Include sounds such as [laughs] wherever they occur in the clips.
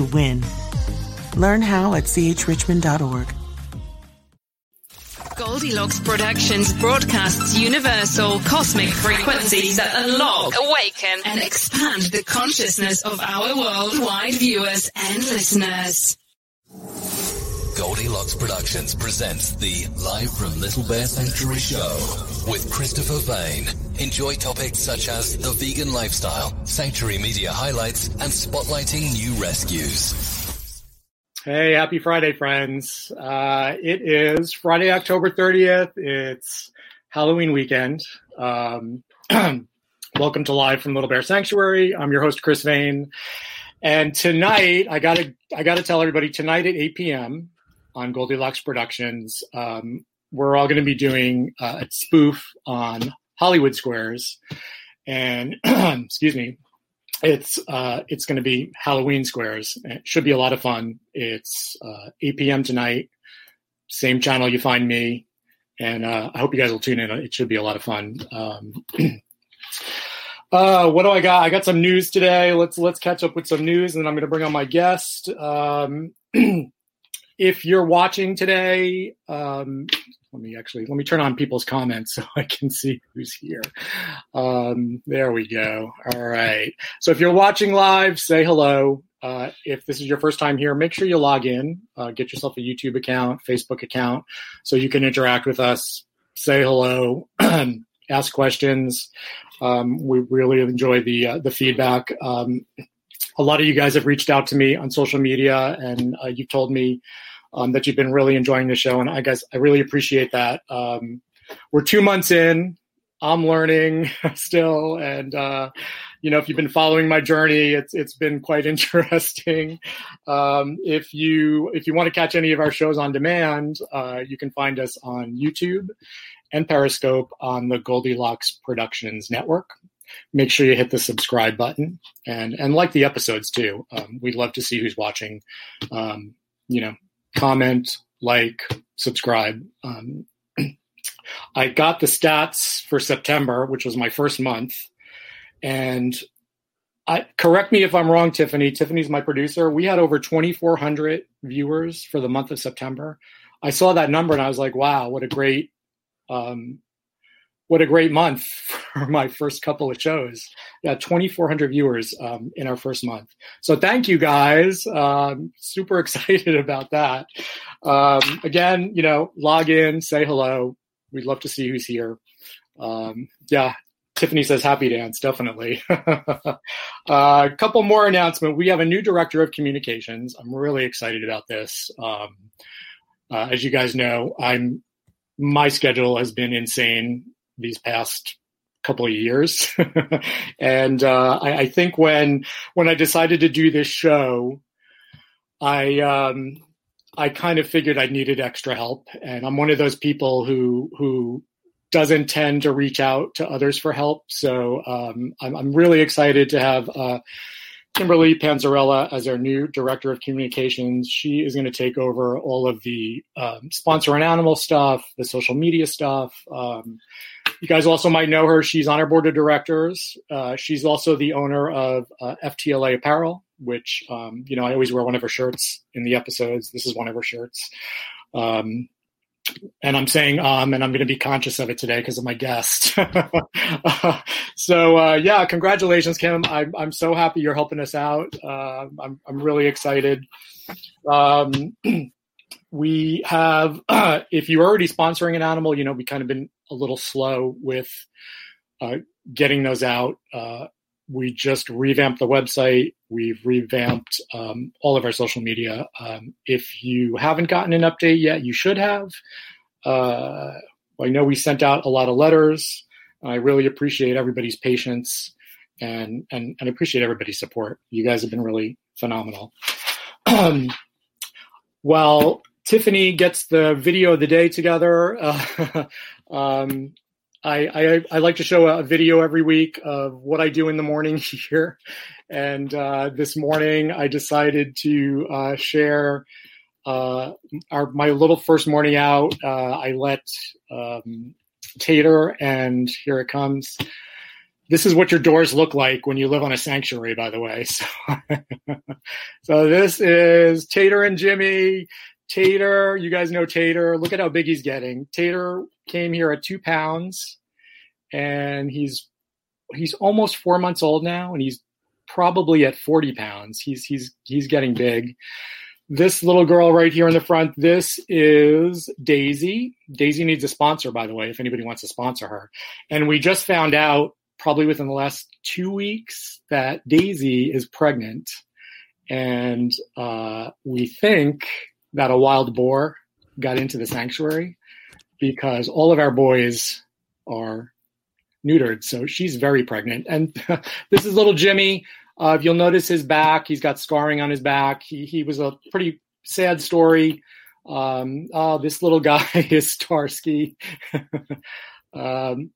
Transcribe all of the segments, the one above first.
to win. Learn how at chrichmond.org. Goldilocks Productions broadcasts universal cosmic frequencies that unlock, awaken, and expand the consciousness of our worldwide viewers and listeners. Goldilocks Productions presents the Live from Little Bear Sanctuary show with Christopher Vane. Enjoy topics such as the vegan lifestyle, sanctuary media highlights, and spotlighting new rescues. Hey, happy Friday, friends. Uh, it is Friday, October 30th. It's Halloween weekend. Um, [clears throat] welcome to Live from Little Bear Sanctuary. I'm your host, Chris Vane. And tonight, I gotta, I gotta tell everybody tonight at 8 p.m. on Goldilocks Productions, um, we're all gonna be doing uh, a spoof on Hollywood Squares. And, [clears throat] excuse me, it's uh, it's going to be Halloween squares. It should be a lot of fun. It's uh, 8 p.m. tonight. Same channel you find me, and uh, I hope you guys will tune in. It should be a lot of fun. Um, [clears throat] uh, what do I got? I got some news today. Let's let's catch up with some news, and then I'm going to bring on my guest. Um, [clears throat] if you're watching today, um, let me actually let me turn on people's comments [laughs] so I can see who's here. Um, there we go. All right. So if you're watching live, say hello. Uh, if this is your first time here, make sure you log in. Uh, get yourself a YouTube account, Facebook account, so you can interact with us. Say hello, [clears throat] ask questions. Um, we really enjoy the uh, the feedback. Um, a lot of you guys have reached out to me on social media, and uh, you've told me um, that you've been really enjoying the show, and I guess I really appreciate that. Um, we're two months in. I'm learning [laughs] still, and uh, you know, if you've been following my journey, it's it's been quite [laughs] interesting. Um, if you if you want to catch any of our shows on demand, uh, you can find us on YouTube and Periscope on the Goldilocks Productions Network. Make sure you hit the subscribe button and and like the episodes too. Um, we'd love to see who's watching. Um, you know, comment, like, subscribe. Um, [clears throat] I got the stats for September, which was my first month, and I, correct me if I'm wrong, Tiffany. Tiffany's my producer. We had over 2,400 viewers for the month of September. I saw that number and I was like, wow, what a great um, what a great month [laughs] for my first couple of shows. Yeah, 2,400 viewers um, in our first month. So thank you guys. Um, super [laughs] excited about that. Um, again, you know, log in, say hello. We'd love to see who's here. Um, yeah, Tiffany says happy dance, definitely. [laughs] uh, a couple more announcements. We have a new director of communications. I'm really excited about this. Um, uh, as you guys know, I'm my schedule has been insane these past couple of years, [laughs] and uh, I, I, think when when I decided to do this show, I um, I kind of figured I needed extra help, and I'm one of those people who who doesn't tend to reach out to others for help. So um, I'm, I'm, really excited to have uh, Kimberly Panzarella as our new director of communications. She is going to take over all of the um, sponsor and animal stuff, the social media stuff. Um, you guys also might know her. She's on our board of directors. Uh, she's also the owner of uh, FTLA Apparel, which um, you know I always wear one of her shirts in the episodes. This is one of her shirts. Um, and I'm saying um, and I'm going to be conscious of it today because of my guest. [laughs] so uh, yeah, congratulations, Kim. I'm I'm so happy you're helping us out. Uh, I'm I'm really excited. Um, [clears throat] we have, uh, [clears throat] if you're already sponsoring an animal, you know we kind of been a little slow with uh, getting those out. Uh, we just revamped the website. We've revamped um, all of our social media. Um, if you haven't gotten an update yet, you should have. Uh, I know we sent out a lot of letters. I really appreciate everybody's patience and and, and appreciate everybody's support. You guys have been really phenomenal. Um, [clears throat] well, Tiffany gets the video of the day together. Uh, [laughs] um, I, I, I like to show a video every week of what I do in the morning [laughs] here, and uh, this morning I decided to uh, share uh, our my little first morning out. Uh, I let um, Tater, and here it comes. This is what your doors look like when you live on a sanctuary, by the way. [laughs] So, so this is Tater and Jimmy. Tater, you guys know Tater. Look at how big he's getting. Tater came here at two pounds, and he's he's almost four months old now, and he's probably at forty pounds. He's he's he's getting big. This little girl right here in the front, this is Daisy. Daisy needs a sponsor, by the way, if anybody wants to sponsor her. And we just found out, probably within the last two weeks, that Daisy is pregnant. And uh, we think that a wild boar got into the sanctuary because all of our boys are neutered. So she's very pregnant. And [laughs] this is little Jimmy. Uh, if you'll notice his back, he's got scarring on his back. He, he was a pretty sad story. Um, oh, this little [laughs] guy is Starsky. [laughs] um,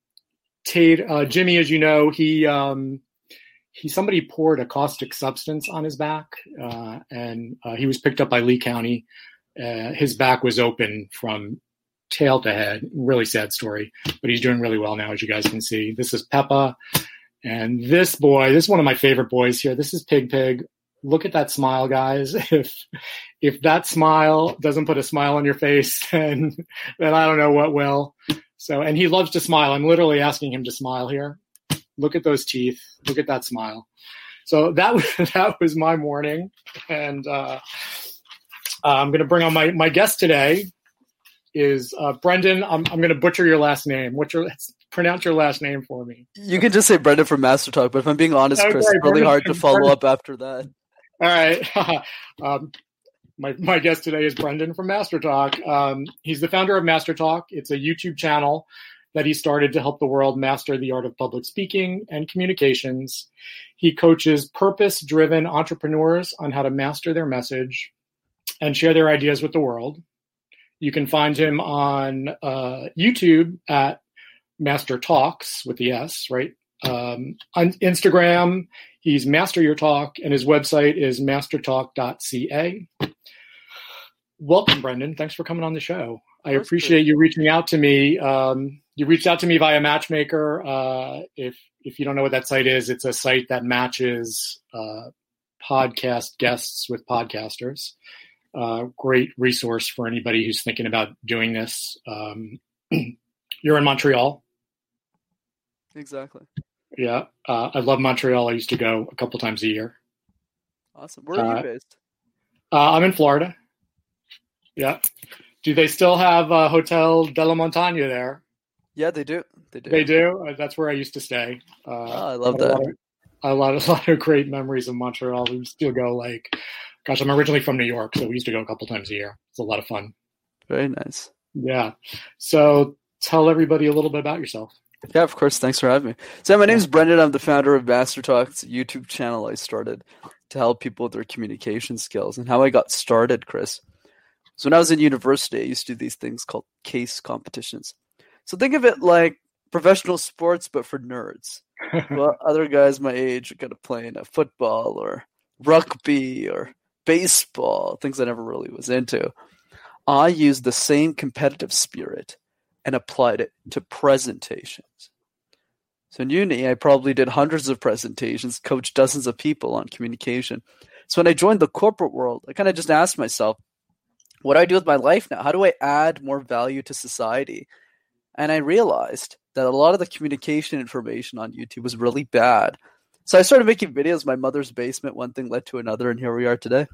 Tate, uh, Jimmy, as you know, he um, he somebody poured a caustic substance on his back, uh, and uh, he was picked up by Lee County. Uh, his back was open from tail to head. Really sad story, but he's doing really well now, as you guys can see. This is Peppa, and this boy, this is one of my favorite boys here. This is Pig Pig. Look at that smile, guys. [laughs] If if that smile doesn't put a smile on your face, [laughs] then then I don't know what will. So, and he loves to smile. I'm literally asking him to smile here. Look at those teeth. Look at that smile. So that was [laughs] that was my morning, and uh, I'm going to bring on my my guest today is uh, Brendan. I'm, I'm going to butcher your last name. What's your pronounce your last name for me? You can just say Brendan from Master Talk, but if I'm being honest, okay, Chris, it's really hard to follow Brendan. up after that. All right. [laughs] um, my my guest today is Brendan from Master Talk. Um, he's the founder of Master Talk. It's a YouTube channel that he started to help the world master the art of public speaking and communications. He coaches purpose driven entrepreneurs on how to master their message and share their ideas with the world. You can find him on uh, YouTube at Master Talks with the S, right? Um, on Instagram, he's Master Your Talk, and his website is mastertalk.ca. Welcome, Brendan. Thanks for coming on the show. I appreciate you reaching out to me. Um, you reached out to me via Matchmaker. Uh, if if you don't know what that site is, it's a site that matches uh, podcast guests with podcasters uh, great resource for anybody who's thinking about doing this. Um, [clears throat] you're in Montreal. Exactly. Yeah, uh, I love Montreal. I used to go a couple times a year. Awesome. Where are you uh, based? Uh, I'm in Florida. Yeah. Do they still have uh, Hotel de la Montagne there? Yeah, they do. They do. They do. Uh, that's where I used to stay. Uh, oh, I love a lot that. of- A lot, of, a [laughs] lot of great memories of Montreal. We still go like, gosh, I'm originally from New York, so we used to go a couple times a year. It's a lot of fun. Very nice. Yeah. So tell everybody a little bit about yourself. Yeah, of course. Thanks for having me. So my name is Brendan. I'm the founder of Master Talk. It's a YouTube channel I started to help people with their communication skills. And how I got started, Chris. So when I was in university, I used to do these things called case competitions. So think of it like professional sports, but for nerds. [laughs] well, other guys my age are kind of playing a football or rugby or baseball, things I never really was into. I used the same competitive spirit and applied it to presentations. So in uni, I probably did hundreds of presentations, coached dozens of people on communication. So when I joined the corporate world, I kind of just asked myself, what do I do with my life now? How do I add more value to society? And I realized that a lot of the communication information on YouTube was really bad. So I started making videos. My mother's basement, one thing led to another, and here we are today.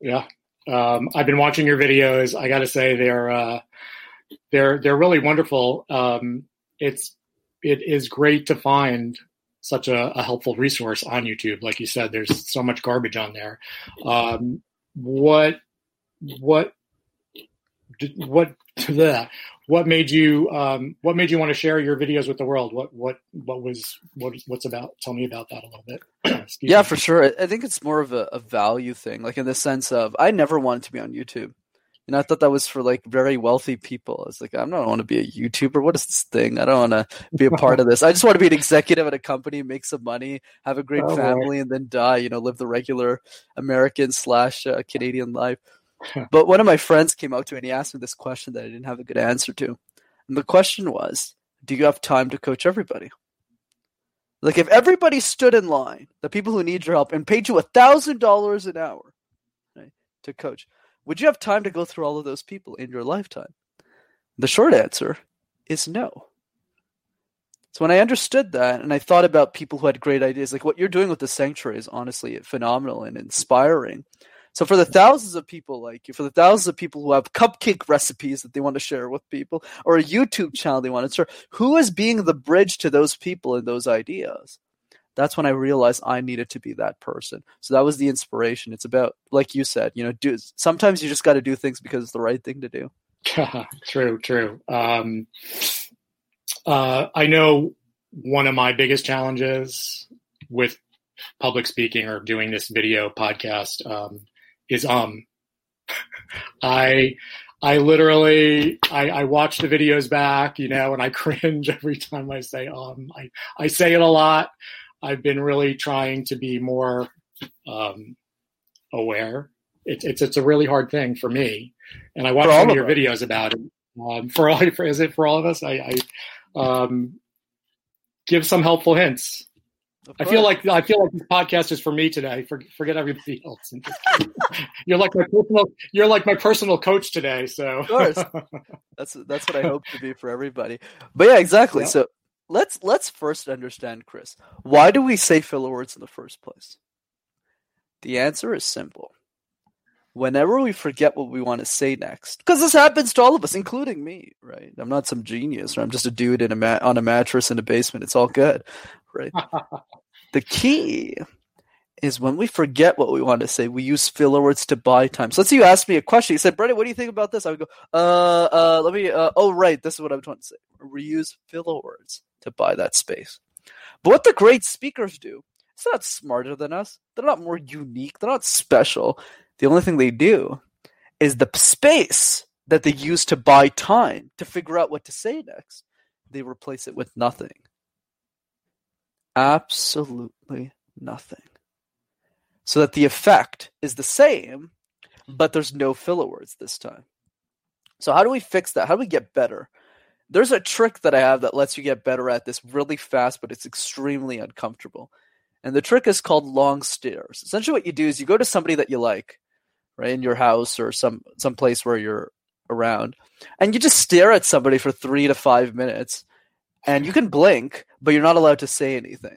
Yeah. Um, I've been watching your videos. I got to say they're uh, they're they're really wonderful. Um, it's it is great to find such a, a, helpful resource on YouTube. Like you said, there's so much garbage on there. Um, what what what what made you um, what made you want to share your videos with the world? What what what was what what's about? Tell me about that a little bit. [clears throat] yeah, me. for sure. I think it's more of a, a, value thing, like in the sense of I never wanted to be on YouTube. and I thought that was for like very wealthy people. I was like, I don't want to be a YouTuber. What is this thing? I don't want to be a part of this. I just want to be an executive at a company, make some money, have a great oh, family, boy. and then die. You know, live the regular American slash uh, Canadian life. [laughs] but one of my friends came up to me and he asked me this question that I didn't have a good answer to. And the question was, do you have time to coach everybody? Like if everybody stood in line, the people who need your help, and paid you a thousand dollars an hour right, to coach, would you have time to go through all of those people in your lifetime? The short answer is no. So when I understood that and I thought about people who had great ideas, like what you're doing with the sanctuary is honestly phenomenal and inspiring. So for the thousands of people like you, for the thousands of people who have cupcake recipes that they want to share with people, or a YouTube channel they want to share, who is being the bridge to those people and those ideas? That's when I realized I needed to be that person. So that was the inspiration. It's about, like you said, you know, do sometimes you just got to do things because it's the right thing to do. [laughs] true, true. Um, uh, I know one of my biggest challenges with public speaking or doing this video podcast um, is um. I I literally I, I watch the videos back, you know, and I [laughs] cringe every time I say um. I I say it a lot. I've been really trying to be more um, aware. It's it's it's a really hard thing for me, and I watch some of your us. videos about it. Um, for all [laughs] for, is it for all of us? I, I um, give some helpful hints. I feel like I feel like this podcast is for me today. For, forget everybody else. [laughs] you're like my personal. You're like my personal coach today. So of course, [laughs] that's that's what I hope to be for everybody. But yeah, exactly. Yeah. So let's let's first understand, Chris. Why do we say filler words in the first place? The answer is simple. Whenever we forget what we want to say next, because this happens to all of us, including me, right? I'm not some genius, or I'm just a dude in a mat on a mattress in a basement. It's all good, right? [laughs] the key is when we forget what we want to say, we use filler words to buy time. So let's say you ask me a question. You said, Brendan, what do you think about this? I would go, uh, uh, let me, uh, oh, right, this is what I'm trying to say. Reuse filler words to buy that space. But what the great speakers do, it's not smarter than us. They're not more unique. They're not special. The only thing they do is the space that they use to buy time to figure out what to say next. They replace it with nothing. Absolutely nothing. So that the effect is the same, mm-hmm. but there's no filler words this time. So, how do we fix that? How do we get better? There's a trick that I have that lets you get better at this really fast, but it's extremely uncomfortable. And the trick is called long stares. Essentially, what you do is you go to somebody that you like, right, in your house or some some place where you're around, and you just stare at somebody for three to five minutes, and you can blink, but you're not allowed to say anything.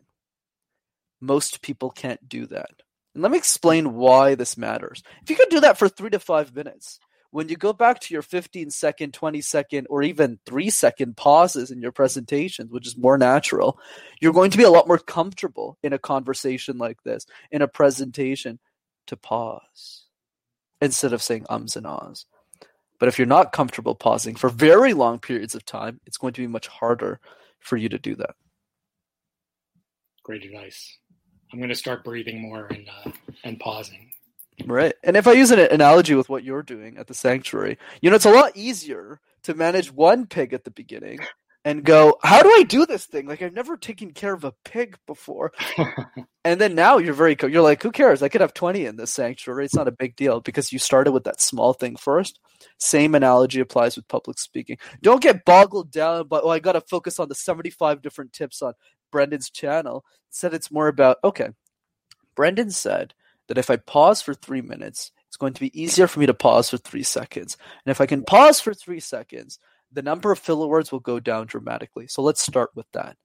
Most people can't do that. And let me explain why this matters. If you can do that for three to five minutes, when you go back to your 15 second, 20 second, or even three second pauses in your presentations, which is more natural, you're going to be a lot more comfortable in a conversation like this, in a presentation, to pause instead of saying ums and ahs. But if you're not comfortable pausing for very long periods of time, it's going to be much harder for you to do that. Great advice. I'm going to start breathing more and uh, and pausing. Right. And if I use an analogy with what you're doing at the sanctuary, you know, it's a lot easier to manage one pig at the beginning and go, how do I do this thing? Like I've never taken care of a pig before. [laughs] and then now you're very you're like, who cares? I could have 20 in this sanctuary. It's not a big deal because you started with that small thing first. Same analogy applies with public speaking. Don't get boggled down by, oh, I got to focus on the 75 different tips on Brendan's channel. Said it's more about, okay, Brendan said that if I pause for three minutes, it's going to be easier for me to pause for three seconds. And if I can pause for three seconds, the number of filler words will go down dramatically. So let's start with that.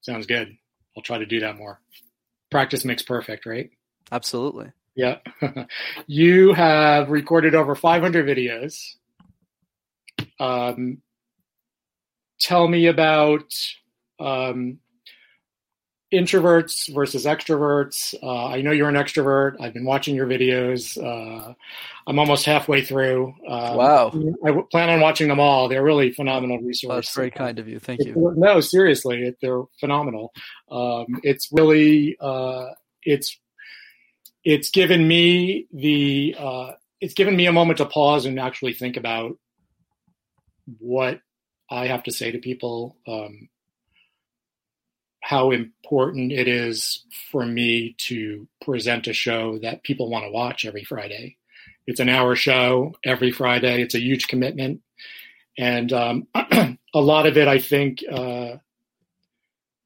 Sounds good. I'll try to do that more. Practice makes perfect, right? Absolutely. Yeah. [laughs] you have recorded over 500 videos. Um, tell me about um, introverts versus extroverts. Uh, I know you're an extrovert. I've been watching your videos. Uh, I'm almost halfway through. Um, wow. I plan on watching them all. They're really phenomenal resources. That's very kind of you. Thank you. No, seriously, they're phenomenal. Um, it's really, uh, it's, it's given me the, uh, it's given me a moment to pause and actually think about what I have to say to people. Um, how important it is for me to present a show that people want to watch every Friday. It's an hour show every Friday. It's a huge commitment. And um, [clears throat] a lot of it, I think, uh,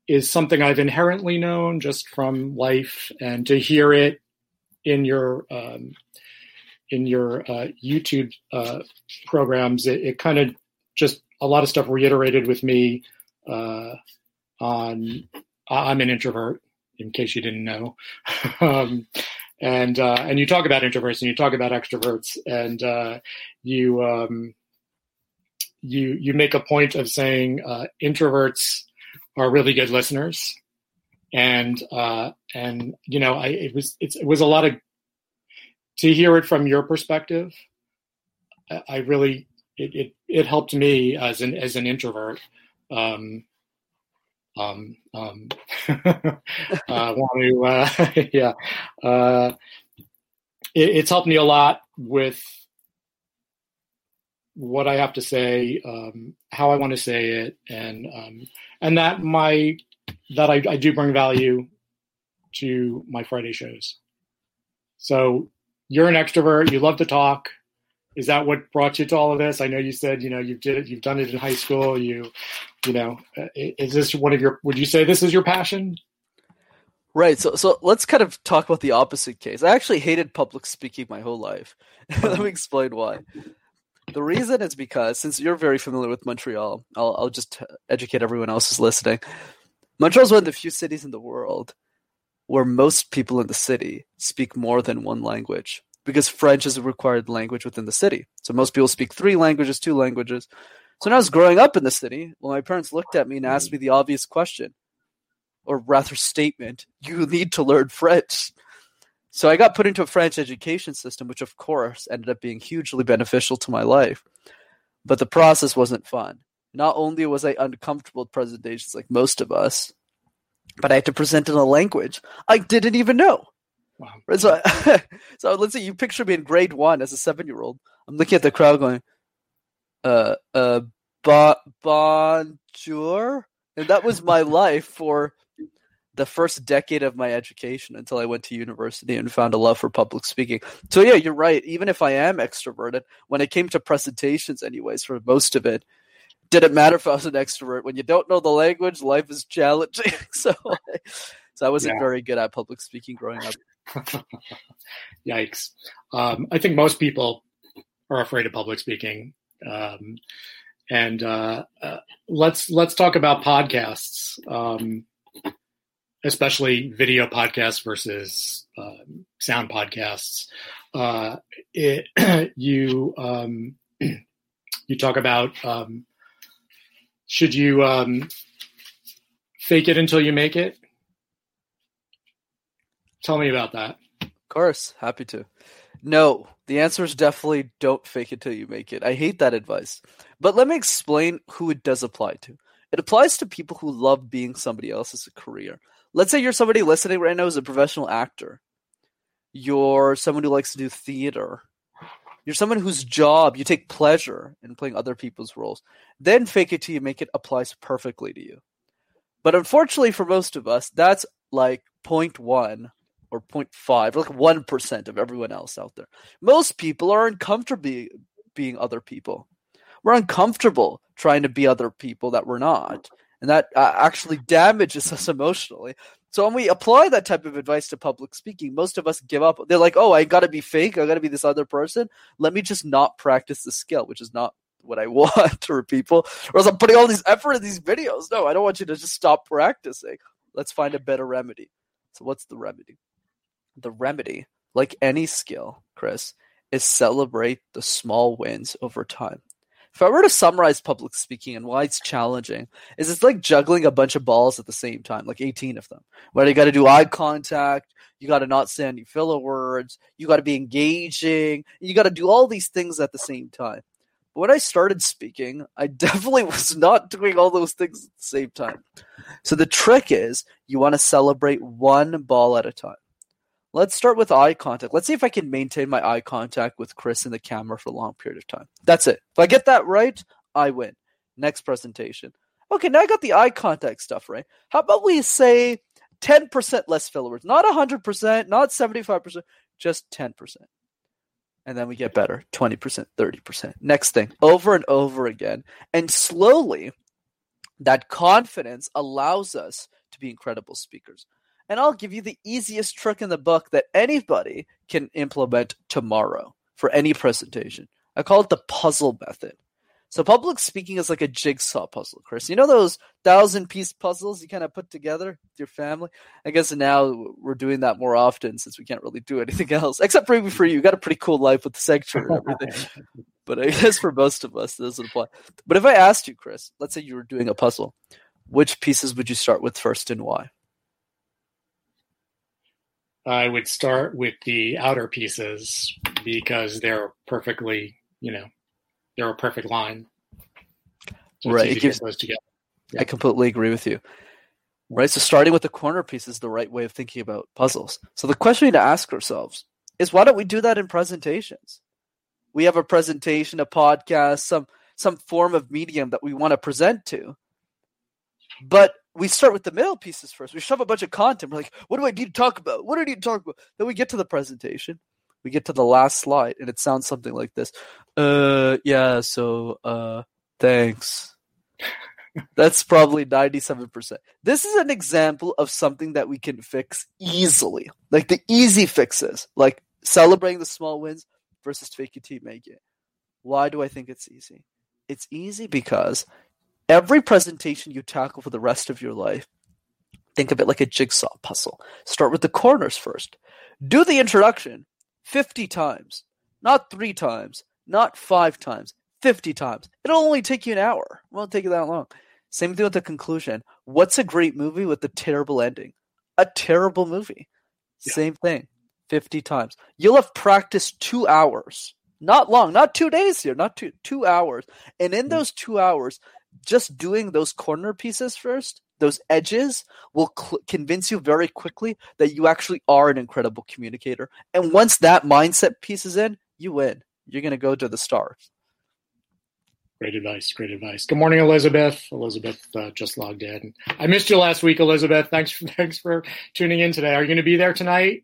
is something I've inherently known just from life. And to hear it in your um, in your uh, YouTube uh, programs, it, it kind of just a lot of stuff reiterated with me uh, on I'm an introvert, in case you didn't know. [laughs] um, and uh, and you talk about introverts and you talk about extroverts, and uh, you um, you you make a point of saying uh, introverts are really good listeners, and uh, and you know I it was it was a lot of to hear it from your perspective. I, I really it, it it helped me as an as an introvert. Um, um, um, [laughs] uh, want to, uh, [laughs] yeah, uh, it, it's helped me a lot with what I have to say, um, how I want to say it, and um, and that my that I, I do bring value to my Friday shows. So you're an extrovert. You love to talk is that what brought you to all of this? I know you said you know you've did it, you've done it in high school. You, you know, uh, is this one of your? Would you say this is your passion? Right. So so let's kind of talk about the opposite case. I actually hated public speaking my whole life. [laughs] Let me explain why. The reason is because since you're very familiar with Montreal, I'll I'll just educate everyone else who's listening. Montreal is one of the few cities in the world where most people in the city speak more than one language because French is a required language within the city. So most people speak three languages, two languages. So when I was growing up in the city, well, my parents looked at me and asked me mm. the obvious question, or rather statement, you need to learn French. So I got put into a French education system, which of course ended up being hugely beneficial to my life. But the process wasn't fun. Not only was I uncomfortable with presentations like most of us, but I had to present in a language I didn't even know. Wow. So, [laughs] so let's say you picture me in grade one as a seven year old. I'm looking at the crowd going, uh, uh, bon, bonjour. And that was my life for the first decade of my education until I went to university and found a love for public speaking. So yeah, you're right. Even if I am extroverted, when it came to presentations, anyways, for most of it, didn't matter if I was an extrovert. When you don't know the language, life is challenging. [laughs] so, so I wasn't yeah. very good at public speaking growing up. [laughs] Yikes. Um, I think most people are afraid of public speaking. Um, and uh, uh, let's let's talk about podcasts, um, especially video podcasts versus um, sound podcasts. Uh, it, [clears throat] you um, [clears throat] you talk about um, should you um, fake it until you make it? Tell me about that. Of course, happy to. No, the answer is definitely don't fake it till you make it. I hate that advice. But let me explain who it does apply to. It applies to people who love being somebody else as a career. Let's say you're somebody listening right now who's a professional actor. You're someone who likes to do theater. You're someone whose job you take pleasure in playing other people's roles. Then fake it till you make it applies perfectly to you. But unfortunately for most of us, that's like point one or 0.5 or like 1% of everyone else out there. Most people are uncomfortable being other people. We're uncomfortable trying to be other people that we're not. And that uh, actually damages [laughs] us emotionally. So when we apply that type of advice to public speaking, most of us give up. They're like, "Oh, I got to be fake. I got to be this other person. Let me just not practice the skill, which is not what I [laughs] want for people. Or else I'm putting all these effort in these videos. No, I don't want you to just stop practicing. Let's find a better remedy. So what's the remedy? The remedy, like any skill, Chris, is celebrate the small wins over time. If I were to summarize public speaking and why it's challenging, is it's like juggling a bunch of balls at the same time, like 18 of them. Where you got to do eye contact, you got to not say any filler words, you got to be engaging, you got to do all these things at the same time. But when I started speaking, I [laughs] definitely was not doing all those things at the same time. So the trick is you want to celebrate one ball at a time. Let's start with eye contact. Let's see if I can maintain my eye contact with Chris in the camera for a long period of time. That's it. If I get that right, I win. Next presentation. Okay, now I got the eye contact stuff right. How about we say 10% less filler? Not 100%, not 75%, just 10%. And then we get better 20%, 30%. Next thing, over and over again. And slowly, that confidence allows us to be incredible speakers and I'll give you the easiest trick in the book that anybody can implement tomorrow for any presentation. I call it the puzzle method. So public speaking is like a jigsaw puzzle, Chris. You know those thousand piece puzzles you kind of put together with your family? I guess now we're doing that more often since we can't really do anything [laughs] else. Except maybe for you. You got a pretty cool life with the sanctuary and everything. [laughs] but I guess for most of us, this doesn't apply. But if I asked you, Chris, let's say you were doing a puzzle, which pieces would you start with first and why? I would start with the outer pieces because they're perfectly, you know, they're a perfect line. So right. It gives, those together. Yeah. I completely agree with you. Right. So starting with the corner piece is the right way of thinking about puzzles. So the question we need to ask ourselves is why don't we do that in presentations? We have a presentation, a podcast, some some form of medium that we want to present to. But we start with the middle pieces first. We shove a bunch of content. We're like, what do I need to talk about? What do I need to talk about? Then we get to the presentation. We get to the last slide, and it sounds something like this. Uh, yeah. So, uh, thanks. That's probably 97%. This is an example of something that we can fix easily. Like the easy fixes, like celebrating the small wins versus fake make it. Why do I think it's easy? It's easy because every presentation you tackle for the rest of your life, think of it like a jigsaw puzzle. Start with the corners first. Do the introduction 50 times, not three times, not five times, 50 times. It'll only take you an hour. It won't take you that long. Same thing with the conclusion. What's a great movie with a terrible ending? A terrible movie. Yeah. Same thing. 50 times. You'll have practiced two hours. Not long, not two days here, not two, two hours. And in mm. those two hours, just doing those corner pieces first, those edges, will cl- convince you very quickly that you actually are an incredible communicator. And once that mindset piece is in, you win. You're going to go to the stars. Great advice. Great advice. Good morning, Elizabeth. Elizabeth uh, just logged in. I missed you last week, Elizabeth. Thanks for, [laughs] thanks for tuning in today. Are you going to be there tonight?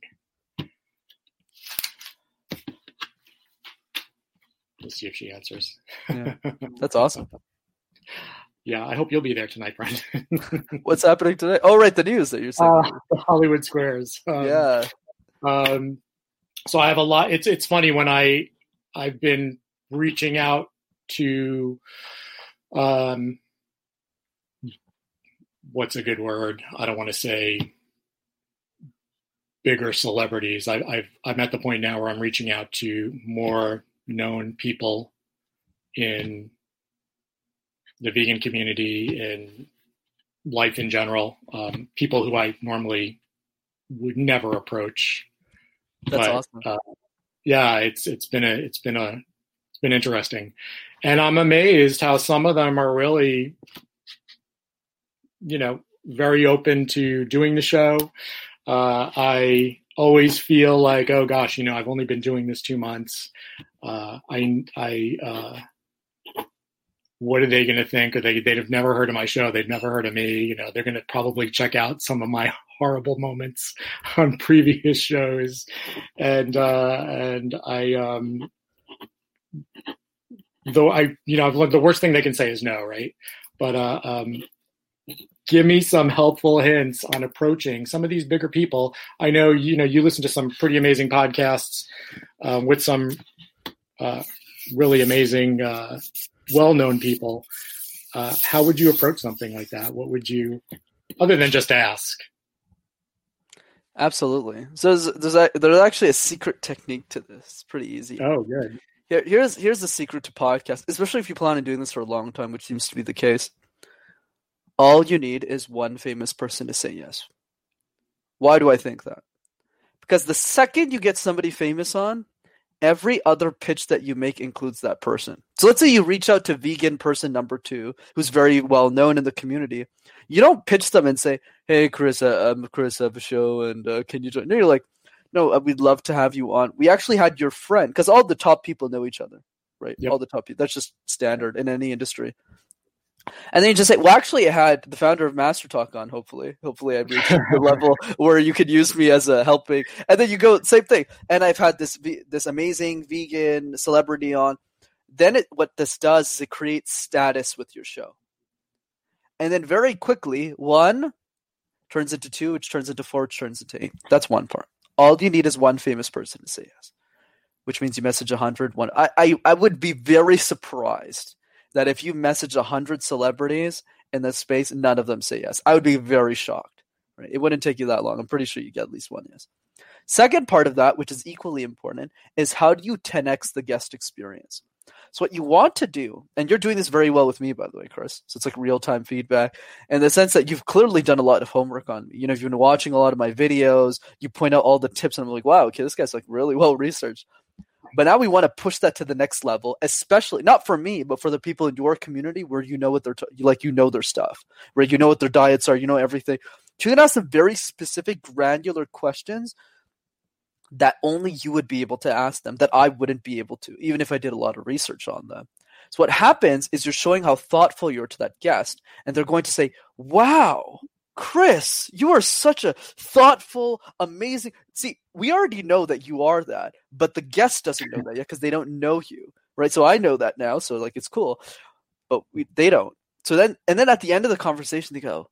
Let's see if she answers. Yeah, [laughs] that's awesome. Yeah, I hope you'll be there tonight, Brendan. [laughs] What's happening today? Oh, right, the news that you're saying. Uh, Hollywood Squares. Um, yeah. Um, so I have a lot. It's it's funny when I I've been reaching out to um, what's a good word? I don't want to say bigger celebrities. I, I've I'm at the point now where I'm reaching out to more known people in the vegan community and life in general. Um, people who I normally would never approach. That's But, awesome. uh, yeah, it's it's been a it's been a it's been interesting, and I'm amazed how some of them are really, you know, very open to doing the show. Uh, I always feel like, oh gosh, you know, I've only been doing this two months. Uh, I I uh, what are they going to think? Or they they'd have never heard of my show. They've never heard of me. You know, they're going to probably check out some of my [laughs] horrible moments [laughs] on previous shows, and uh, and I um, though I you know I've learned the worst thing they can say is no, right? But uh, um, give me some helpful hints on approaching some of these bigger people. I know you know you listen to some pretty amazing podcasts um, with some uh, really amazing, uh, well-known people. Uh, how would you approach something like that? What would you, other than just ask? Absolutely. So there's, there's a, there's actually a secret technique to this. It's pretty easy. Oh, good. Here, here's here's the secret to podcast, especially if you plan on doing this for a long time, which seems to be the case. All you need is one famous person to say yes. Why do I think that? Because the second you get somebody famous on, every other pitch that you make includes that person. So let's say you reach out to vegan person number two, who's very well known in the community. You don't pitch them and say, "Hey, Chris, uh, I'm Chris. I have a show, and uh, can you join?" No, you're like, "No, uh, we'd love to have you on." We actually had your friend because all the top people know each other, right? Yep. All the top people. That's just standard in any industry. And then you just say, "Well, actually, I had the founder of Master Talk on. Hopefully, hopefully, I've reached the [laughs] level where you could use me as a helping." And then you go same thing. And I've had this this amazing vegan celebrity on. Then it, what this does is it creates status with your show. And then very quickly, one turns into two, which turns into four, which turns into eight. That's one part. All you need is one famous person to say yes, which means you message a hundred. One, I, I, I would be very surprised that if you message a hundred celebrities in this space, none of them say yes. I would be very shocked. Right? It wouldn't take you that long. I'm pretty sure you get at least one yes. Second part of that, which is equally important, is how do you 10x the guest experience? So what you want to do, and you're doing this very well with me, by the way, Chris. So it's like real time feedback in the sense that you've clearly done a lot of homework on me. You know, you've been watching a lot of my videos. You point out all the tips, and I'm like, wow, okay, this guy's like really well researched. But now we want to push that to the next level, especially not for me, but for the people in your community where you know what they're t- like, you know their stuff, where you know what their diets are, you know everything. You can ask some very specific, granular questions that only you would be able to ask them that I wouldn't be able to, even if I did a lot of research on them. So what happens is you're showing how thoughtful you are to that guest, and they're going to say, "Wow, Chris, you are such a thoughtful, amazing." See, we already know that you are that, but the guest doesn't know that yet because they don't know you, right? So I know that now, so like it's cool, but we, they don't. So then, and then at the end of the conversation, they go,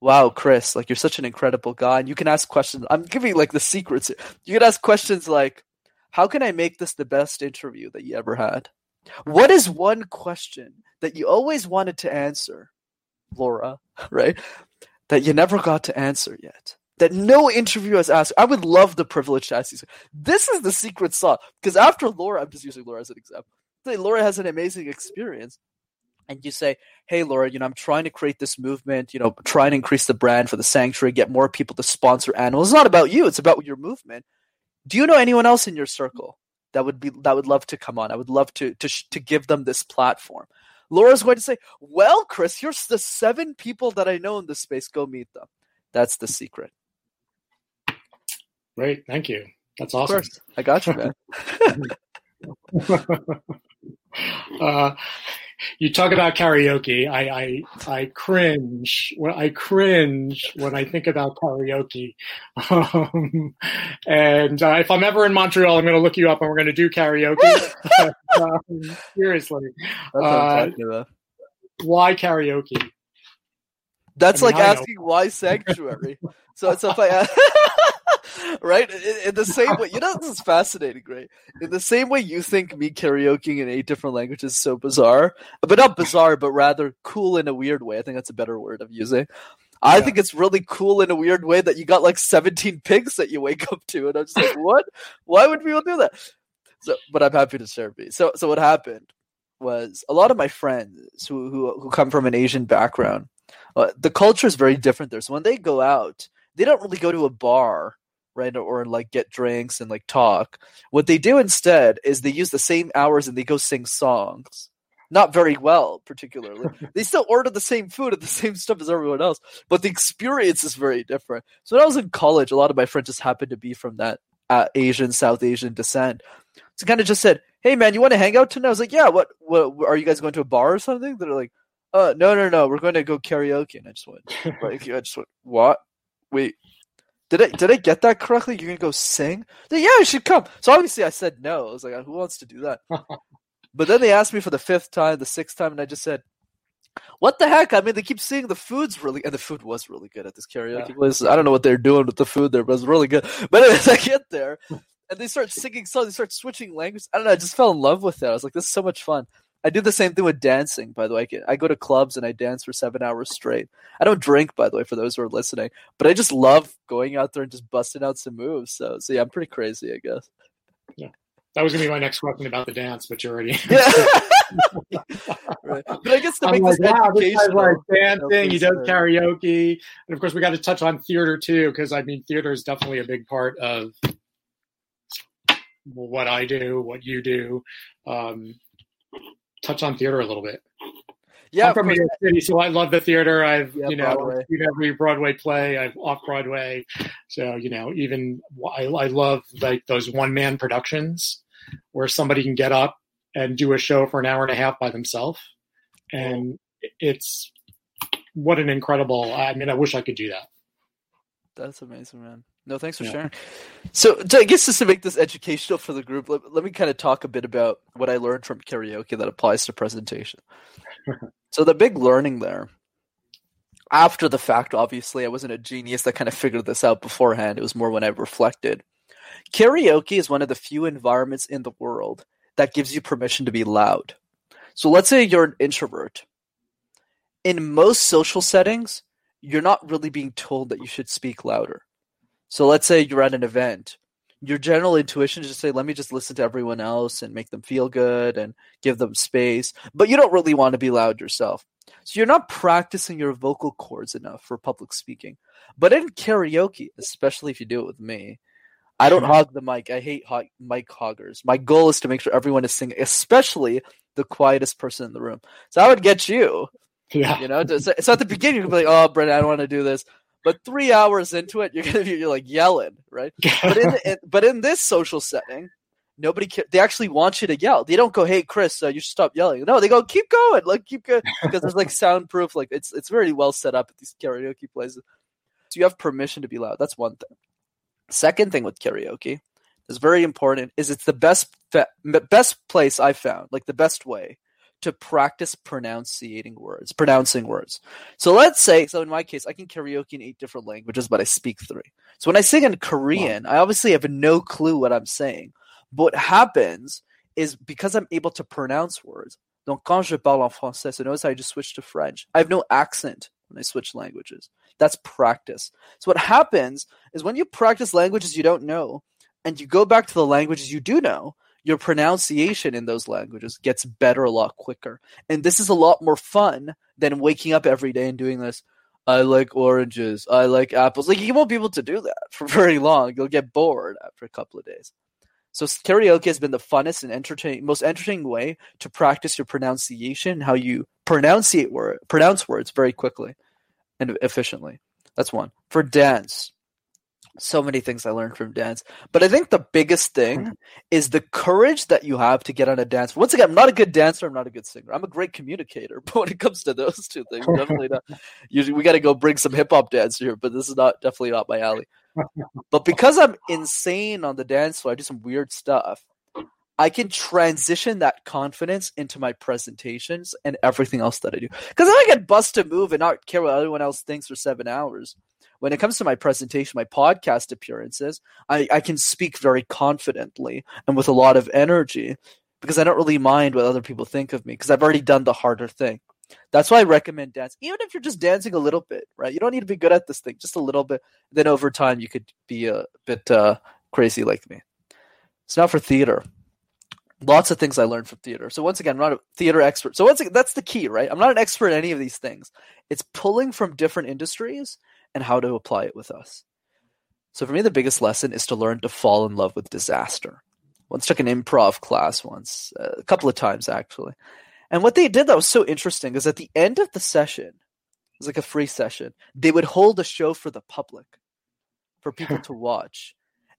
wow, Chris, like you're such an incredible guy. And you can ask questions. I'm giving like the secrets. You can ask questions like, how can I make this the best interview that you ever had? What is one question that you always wanted to answer, Laura, [laughs] right? That you never got to answer yet? That no interview has asked. I would love the privilege to ask you. This is the secret sauce. Because after Laura, I'm just using Laura as an example. Say Laura has an amazing experience and you say, "Hey, Laura, you know, I'm trying to create this movement. You know, try and increase the brand for the sanctuary, get more people to sponsor animals. It's not about you; it's about your movement. Do you know anyone else in your circle that would be that would love to come on? I would love to to to give them this platform." Laura's going to say, "Well, Chris, here's the seven people that I know in this space. Go meet them." That's the secret. Great, thank you. That's Of awesome. course, I got you, man. [laughs] uh, you talk about karaoke. I, I I cringe. When I cringe when I think about karaoke. Um, and uh, if I'm ever in Montreal, I'm going to look you up and we're going to do karaoke. [laughs] [laughs] um, seriously, That's Uh, I'm talking about. why karaoke? That's I mean, like know. asking why sanctuary. so it's if I right in, in the [laughs] same way. You know, this is fascinating, right? In the same way you think me karaokeing in eight different languages is so bizarre, but not bizarre, but rather cool in a weird way. I think that's a better word of using. I Yeah. think it's really cool in a weird way that you got like 17 pigs that you wake up to, and I'm just like, what? Why would people do that? So, but I'm happy to share me. So, so what happened was a lot of my friends who who, who come from an Asian background, uh, the culture is very different there. So when they go out, they don't really go to a bar, right, or, like get drinks and like talk. What they do instead is they use the same hours and they go sing songs. Not very well, particularly. [laughs] they still order the same food and the same stuff as everyone else, but the experience is very different. So when I was in college, a lot of my friends just happened to be from that uh, Asian, South Asian descent. So kind of just said, "Hey man, you want to hang out tonight?" I was like, "Yeah." What? What? Are you guys going to a bar or something? They're like, "Uh, no, no, no. We're going to go karaoke." And I just went, like, I just went, "What? Wait." Did I did I get that correctly? You're gonna go sing? They're yeah, I should come. So obviously I said no. I was like, who wants to do that? [laughs] but then they asked me for the fifth time, the sixth time, and I just said, "What the heck?" I mean, they keep saying the food's really, and the food was really good at this karaoke Yeah. place. I don't know what they're doing with the food there, but it's really good. [laughs] But anyways, I get there, [laughs] and they start singing songs. They start switching language. I don't know. I just fell in love with it. I was like, "This is so much fun." I do the same thing with dancing. By the way, I, get, I go to clubs and I dance for seven hours straight. I don't drink, by the way, for those who are listening, but I just love going out there and just busting out some moves. So, so yeah, I'm pretty crazy, I guess. Yeah. That was gonna be my next question about the dance, but you already. [laughs] [laughs] right. But I guess to I'm make like, this wow, this guy's like dancing. He does karaoke, and of course, we got to touch on theater too, because I mean, theater is definitely a big part of what I do, what you do. Um, touch on theater a little bit. yeah, I'm from New. York City, so I love the theater. I've Yeah, you know Broadway. seen every Broadway play. I've off Broadway, so you know even I, I love like those one man productions where somebody can get up and do a show for an hour and a half by themselves, and it's what an incredible. I mean, I wish I could do that. That's amazing, man. No, thanks for Yeah. sharing. So, to, I guess just to make this educational for the group, let, let me kind of talk a bit about what I learned from karaoke that applies to presentation. [laughs] so, the big learning there, after the fact, obviously, I wasn't a genius that kind of figured this out beforehand. It was more when I reflected. Karaoke is one of the few environments in the world that gives you permission to be loud. So, let's say you're an introvert. In most social settings, you're not really being told that you should speak louder. So let's say you're at an event. Your general intuition is to say, let me just listen to everyone else and make them feel good and give them space. But you don't really want to be loud yourself. So you're not practicing your vocal cords enough for public speaking. But in karaoke, especially if you do it with me, I don't hog the mic. I hate hog- mic hoggers. My goal is to make sure everyone is singing, especially the quietest person in the room. So I would get you Yeah, you know, so, so at the beginning you'll be like, "Oh, Brent, I don't want to do this," but three hours into it, you're gonna be you're like yelling, right? But in, in [laughs] but in this social setting, nobody ca- they actually want you to yell. They don't go, "Hey, Chris, uh, you should stop yelling." No, they go, "Keep going, like keep going," because there's like soundproof. Like it's it's very well set up at these karaoke places, so you have permission to be loud. That's one thing. Second thing with karaoke is very important. Is it's the best best place I found, like the best way to practice pronunciating words, pronouncing words. So let's say, so in my case, I can karaoke in eight different languages, but I speak three. So when I sing in Korean, I obviously have no clue what I'm saying. But what happens is because I'm able to pronounce words. Donc quand je parle en français, so notice I just switched to French. I have no accent when I switch languages. That's practice. So what happens is when you practice languages you don't know, and you go back to the languages you do know, your pronunciation in those languages gets better a lot quicker. And this is a lot more fun than waking up every day and doing this. I like oranges. I like apples. Like you won't be able to do that [laughs] for very long. You'll get bored after a couple of days. So karaoke has been the funnest and entertaining, most entertaining way to practice your pronunciation, how you word, pronounce words very quickly and efficiently. That's one. For dance, so many things I learned from dance. But I think the biggest thing mm-hmm. is the courage that you have to get on a dance. Once again, I'm not a good dancer. I'm not a good singer. I'm a great communicator. [laughs] But when it comes to those two things, definitely not. [laughs] Usually, we got to go bring some hip hop dance here. But this is not definitely not my alley. But because I'm insane on the dance floor, I do some weird stuff. I can transition that confidence into my presentations and everything else that I do. Because I can bust a move and not care what everyone else thinks for seven hours when it comes to my presentation, my podcast appearances, I, I can speak very confidently and with a lot of energy because I don't really mind what other people think of me because I've already done the harder thing. That's why I recommend dance, even if you're just dancing a little bit, right? You don't need to be good at this thing, just a little bit. Then over time, you could be a bit uh, crazy like me. So now for theater. Lots of things I learned from theater. So once again, I'm not a theater expert. So once again, that's the key, right? I'm not an expert in any of these things. It's pulling from different industries and how to apply it with us. So for me, the biggest lesson is to learn to fall in love with disaster. Once took an improv class once, uh, a couple of times actually. And what they did that was so interesting is at the end of the session, it was like a free session, they would hold a show for the public, for people [laughs] to watch.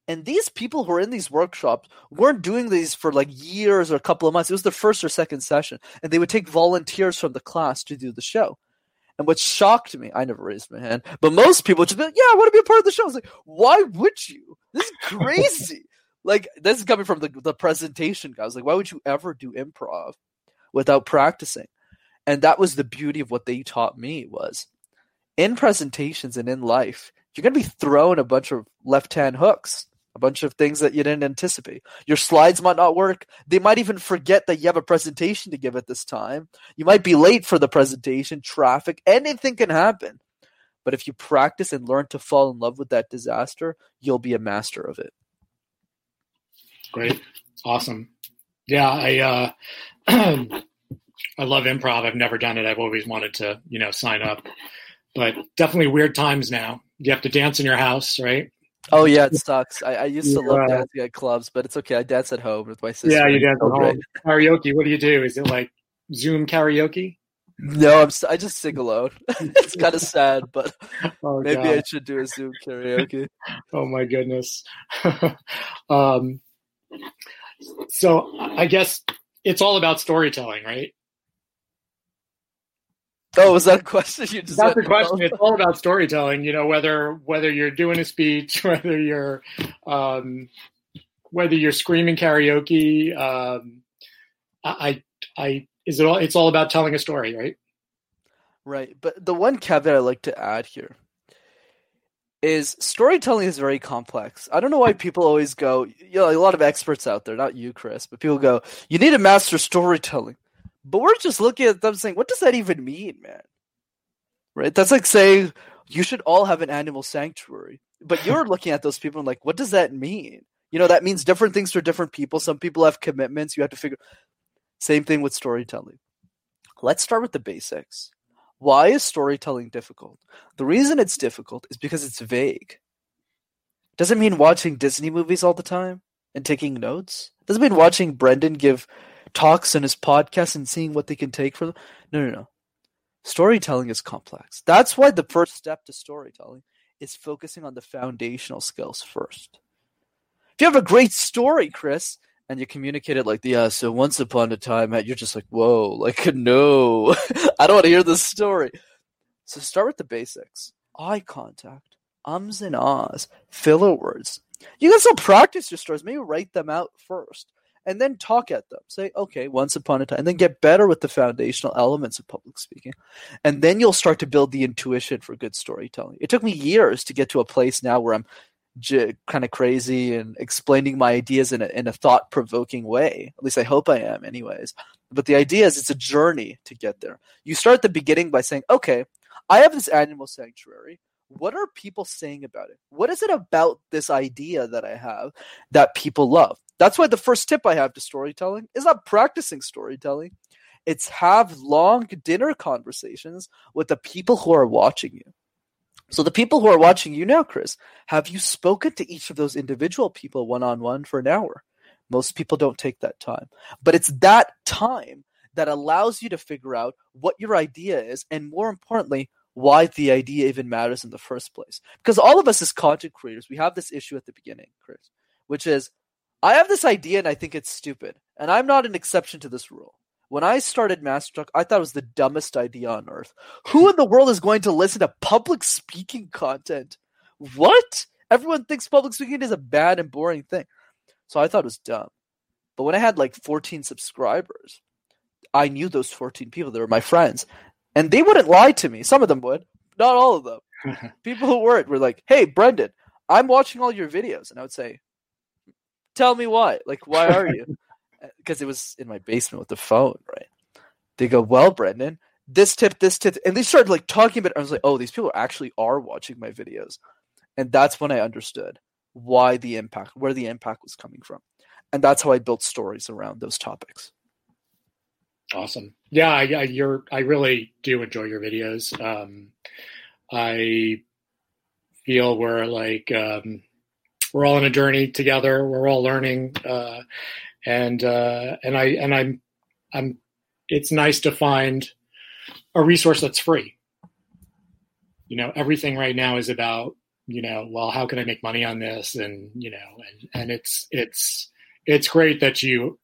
And these people who are in these workshops weren't doing these for like years or a couple of months. It was their first or second session. And they would take volunteers from the class to do the show. And what shocked me, I never raised my hand, but most people just be like, yeah, I want to be a part of the show. I was like, why would you? This is crazy. [laughs] like, this is coming from the, the presentation guys. Like, why would you ever do improv without practicing? And that was the beauty of what they taught me was in presentations and in life, you're going to be thrown a bunch of left hand hooks a bunch of things that you didn't anticipate. Your slides might not work. They might even forget that you have a presentation to give at this time. You might be late for the presentation, traffic, anything can happen. But if you practice and learn to fall in love with that disaster, you'll be a master of it. Great. Awesome. Yeah, I uh [clears throat] I love improv. I've never done it. I've always wanted to, you know, sign up. But definitely weird times now. You have to dance in your house, right? Oh yeah, it sucks. I, I used to love dancing at clubs, but it's okay. I dance at home with my sister. Yeah, you dance at home. [laughs] Karaoke. What do you do? Is it like Zoom karaoke? No, I'm. I just sing alone. [laughs] it's kind of sad, but [laughs] oh, maybe God. I should do a Zoom karaoke. oh my goodness. um, so I guess it's all about storytelling, right? Oh, was that a question? You just That's the question. It's all about storytelling. You know, whether whether you're doing a speech, [laughs] whether you're um, whether you're screaming karaoke. Um, I, I, is it all? It's all about telling a story, right? Right. But the one caveat I like to add here is storytelling is very complex. I don't know why people always go. You know, a lot of experts out there, not you, Chris, but people go, "You need to master storytelling." But we're just looking at them saying, what does that even mean, man? Right? That's like saying you should all have an animal sanctuary. But [laughs] you're looking at those people and like, what does that mean? You know, that means different things for different people. Some people have commitments. You have to figure. Same thing with storytelling. Let's start with the basics. Why is storytelling difficult? The reason it's difficult is because it's vague. Doesn't mean watching Disney movies all the time and taking notes. Doesn't mean watching Brendan give talks in his podcast and seeing what they can take from them. No, no, no. Storytelling is complex. That's why the first step to storytelling is focusing on the foundational skills first. If you have a great story, Chris, and you communicate it like, yeah, so once upon a time, you're just like, whoa, like, [laughs] no, [laughs] I don't want to hear this story. So start with the basics eye contact, ums and ahs, filler words. You can still practice your stories. Maybe write them out first and then talk at them. Say, okay, once upon a time, and then get better with the foundational elements of public speaking. And then you'll start to build the intuition for good storytelling. It took me years to get to a place now where I'm j- kind of crazy and explaining my ideas in a, in a thought provoking way. At least I hope I am, anyways. But the idea is it's a journey to get there. You start at the beginning by saying, okay, I have this animal sanctuary what are people saying about it? What is it about this idea that I have that people love? That's why the first tip I have to storytelling is not practicing storytelling. It's have long dinner conversations with the people who are watching you. So the people who are watching you now, Chris, have you spoken to each of those individual people one on one for an hour? Most people don't take that time. But it's that time that allows you to figure out what your idea is and more importantly, why the idea even matters in the first place. Because all of us as content creators, we have this issue at the beginning, Chris, which is I have this idea and I think it's stupid. And I'm not an exception to this rule. When I started Mastertalk, I thought it was the dumbest idea on earth. Who in the world is going to listen to public speaking content? What? Everyone thinks public speaking is a bad and boring thing. So I thought it was dumb. But when I had like 14 subscribers, I knew those 14 people. They were my friends and they wouldn't lie to me. Some of them would, not all of them. [laughs] People who weren't were like, "Hey, Brendan, I'm watching all your videos," and I would say, "Tell me why? Like, why are you?" [laughs] Because it was in my basement with the phone, right? They go, "Well, Brendan, this tip, this tip, and they started like talking about. It. I was like, oh, these people actually are watching my videos, and that's when I understood why the impact, where the impact was coming from, and that's how I built stories around those topics. Awesome. Yeah, I, I, you're. I really do enjoy your videos. Um, I feel we're like um, we're all on a journey together. We're all learning, uh, and uh, and I and I'm I'm. It's nice to find a resource that's free. You know, everything right now is about you know, well, how can I make money on this? And you know, and and it's it's it's great that you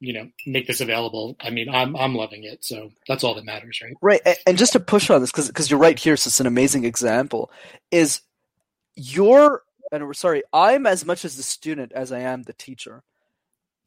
you know make this available i mean i'm i'm loving it so that's all that matters right right and just to push on this because because you're right here so it's an amazing example is your and we're sorry i'm as much as the student as i am the teacher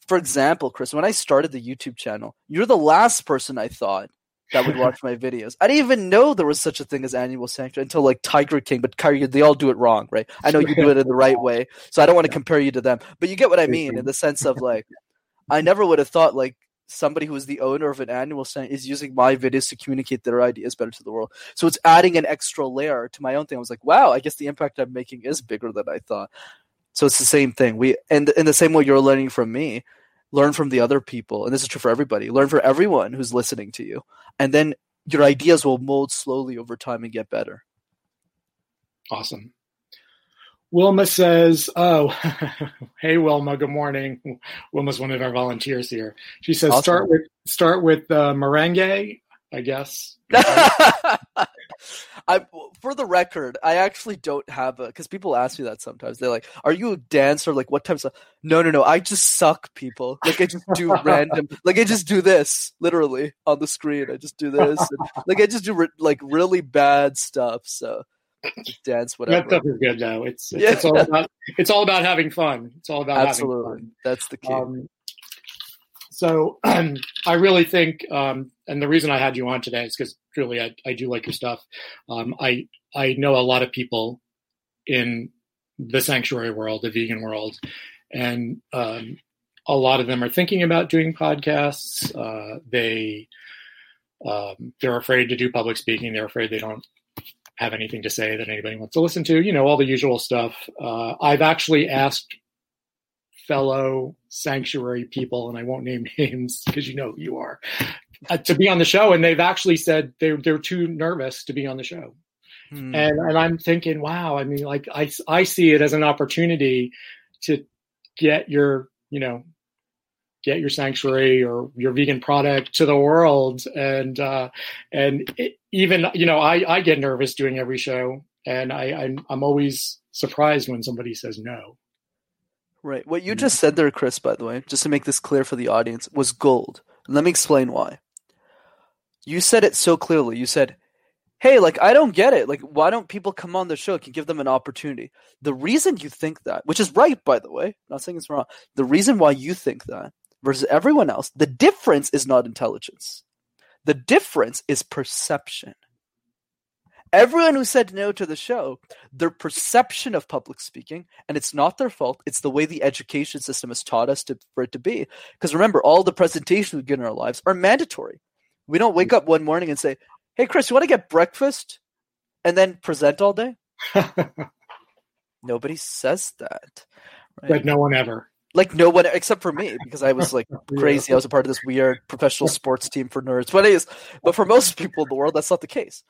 for example chris when i started the youtube channel you're the last person i thought that would watch [laughs] my videos. I didn't even know there was such a thing as annual sanctuary until like Tiger King, but Tiger, they all do it wrong, right? I know you do it in the right way, so I don't want to [laughs] compare you to them, but you get what I mean in the sense of like [laughs] I never would have thought like somebody who is the owner of an annual center is using my videos to communicate their ideas better to the world. So it's adding an extra layer to my own thing. I was like, wow, I guess the impact I'm making is bigger than I thought. So it's the same thing. We and in the same way you're learning from me, learn from the other people, and this is true for everybody. Learn for everyone who's listening to you, and then your ideas will mold slowly over time and get better. Awesome. Wilma says, "Oh, [laughs] hey Wilma, good morning." Wilma's one of our volunteers here. She says, awesome. "Start with start with uh, merengue, I guess." [laughs] I, for the record, I actually don't have a because people ask me that sometimes. They're like, "Are you a dancer? Like, what types of?" No, no, no. I just suck people. Like, I just do [laughs] random. Like, I just do this literally on the screen. I just do this. And, like, I just do re- like really bad stuff. So dance whatever. That stuff is good though. It's it's, yeah. it's, all about it's all about having fun. It's all about absolutely. That's the key. Um, so um, [clears throat] I really think, um, and the reason I had you on today is because truly I, I do like your stuff. Um, I I know a lot of people in the sanctuary world, the vegan world, and um, a lot of them are thinking about doing podcasts. Uh, they um, they're afraid to do public speaking. They're afraid they don't have anything to say that anybody wants to listen to, you know, all the usual stuff. Uh, I've actually asked fellow sanctuary people, and I won't name [laughs] names because you know who you are, uh, to be on the show, and they've actually said they're they're too nervous to be on the show. Hmm. And and I'm thinking, wow, I mean, like I I see it as an opportunity to get your you know get your sanctuary or your vegan product to the world. And uh, and it, even you know I, I get nervous doing every show and I I'm, I'm always surprised when somebody says no. Right. What you just said there chris by the way just to make this clear for the audience was gold. Let me explain why. You said it so clearly. You said hey like i don't get it. Like why don't people come on the show? Can give them an opportunity? The reason you think that which is right by the way not saying it's wrong the reason why you think that versus everyone else, the difference is not intelligence. The difference is perception. Everyone who said no to the show, their perception of public speaking, and it's not their fault, it's the way the education system has taught us to, for it to be. Because remember, all the presentations we get in our lives are mandatory. We don't wake up one morning and say, Hey, Chris, you want to get breakfast and then present all day? [laughs] Nobody says that. Right? Like no one ever like no one except for me because I was like [laughs] crazy. I was a part of this weird professional [laughs] sports team for nerds. But anyways, but for most people in the world, that's not the case.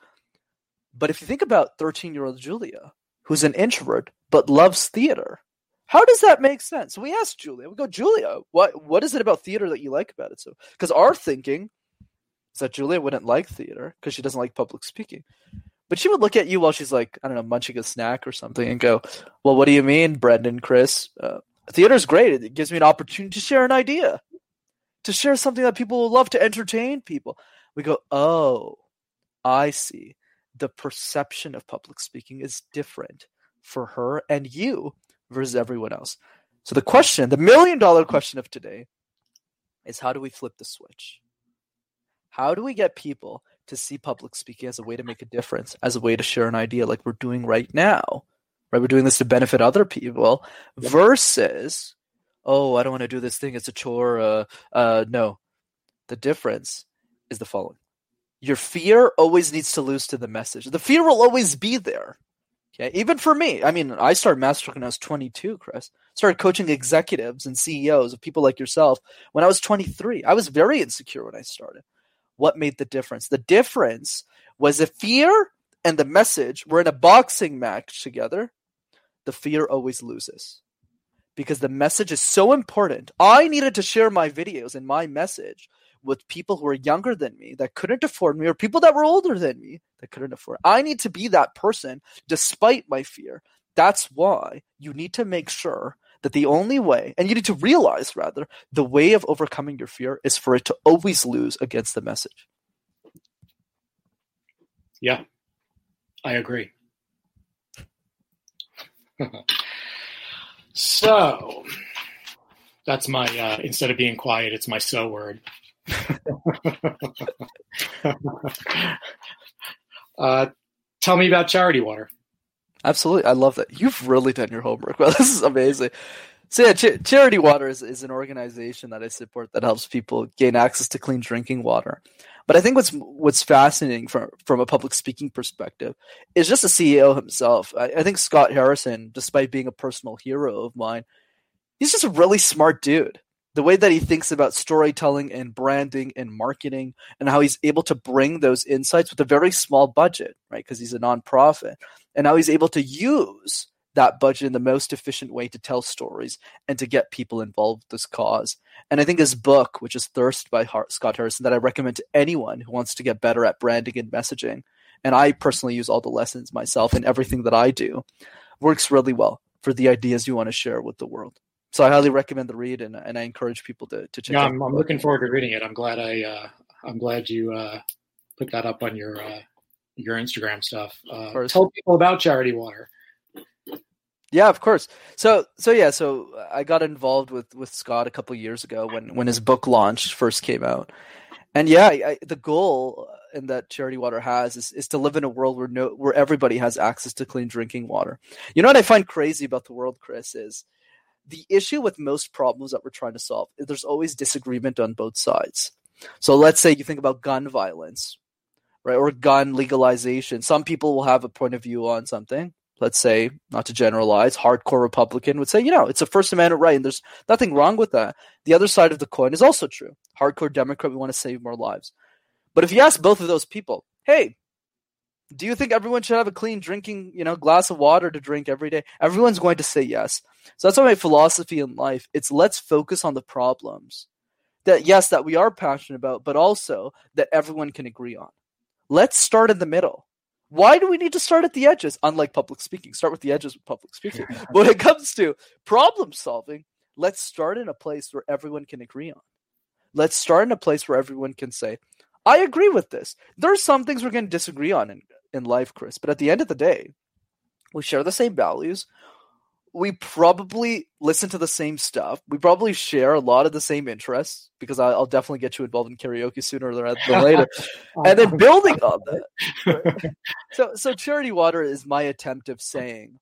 But if you think about 13 year old Julia, who's an introvert but loves theater, how does that make sense? We asked Julia, we go, Julia, what what is it about theater that you like about it? So because our thinking is that Julia wouldn't like theater because she doesn't like public speaking. But she would look at you while she's like, I don't know, munching a snack or something and go, Well, what do you mean, Brendan, Chris? Uh, theater is great. It gives me an opportunity to share an idea, to share something that people will love to entertain people. We go, oh, I see. The perception of public speaking is different for her and you versus everyone else. So the question, the million dollar question of today is how do we flip the switch? How do we get people to see public speaking as a way to make a difference, as a way to share an idea like we're doing right now? Right? We're doing this to benefit other people versus, oh, I don't want to do this thing. It's a chore. Uh, uh, no. The difference is the following your fear always needs to lose to the message. The fear will always be there. Okay, even for me. I mean, I started Mastertalk when I was 22, Chris. Started coaching executives and CEOs of people like yourself when I was 23. I was very insecure when I started. What made the difference? The difference was the fear and the message were in a boxing match together. The fear always loses because the message is so important. I needed to share my videos and my message with people who are younger than me that couldn't afford me or people that were older than me that couldn't afford. I need to be that person despite my fear. That's why you need to make sure that the only way, and you need to realize rather, the way of overcoming your fear is for it to always lose against the message. Yeah, I agree. So that's my uh, instead of being quiet, it's my so word. [laughs] uh, tell me about charity water. Absolutely, I love that. You've really done your homework. [laughs] Well, this is amazing. So yeah, Ch- Charity Water is, is an organization that I support that helps people gain access to clean drinking water. But I think what's what's fascinating from from a public speaking perspective is just the CEO himself. I, I think Scott Harrison, despite being a personal hero of mine, he's just a really smart dude the way that he thinks about storytelling and branding and marketing and how he's able to bring those insights with a very small budget, right? Because he's a nonprofit. And how he's able to use that budget in the most efficient way to tell stories and to get people involved with this cause. And I think his book, which is Thirst by Scott Harrison, that I recommend to anyone who wants to get better at branding and messaging, and I personally use all the lessons myself in everything that I do, works really well for the ideas you want to share with the world so I highly recommend the read, and, and I encourage people to, to check. Yeah, out I'm, I'm looking forward to reading it. I'm glad I uh, I'm glad you uh, put that up on your uh, your Instagram stuff. Uh, tell people about Charity Water. Yeah, of course. So so yeah, so I got involved with with Scott a couple years ago when when his book launch first came out, and yeah, I, the goal and that Charity Water has is, is to live in a world where no where everybody has access to clean drinking water. You know what I find crazy about the world, Chris, is the issue with most problems that we're trying to solve is there's always disagreement on both sides. So let's say you think about gun violence, right, or gun legalization. Some people will have a point of view on something. Let's say, not to generalize, hardcore Republican would say, you know, it's a First Amendment right, and there's nothing wrong with that. The other side of the coin is also true. Hardcore Democrat, we want to save more lives. But if you ask both of those people, hey, do you think everyone should have a clean drinking, you know, glass of water to drink every day? Everyone's going to say yes. So that's why my philosophy in life. It's let's focus on the problems that yes, that we are passionate about, but also that everyone can agree on. Let's start in the middle. Why do we need to start at the edges? Unlike public speaking, start with the edges with public speaking. [laughs] when it comes to problem solving, let's start in a place where everyone can agree on. Let's start in a place where everyone can say, I agree with this. There are some things we're going to disagree on in, in life, Chris, but at the end of the day, we share the same values. We probably listen to the same stuff. We probably share a lot of the same interests because I'll definitely get you involved in karaoke sooner than [laughs] later. Oh, and then building on that. so, so Charity Water is my attempt of saying,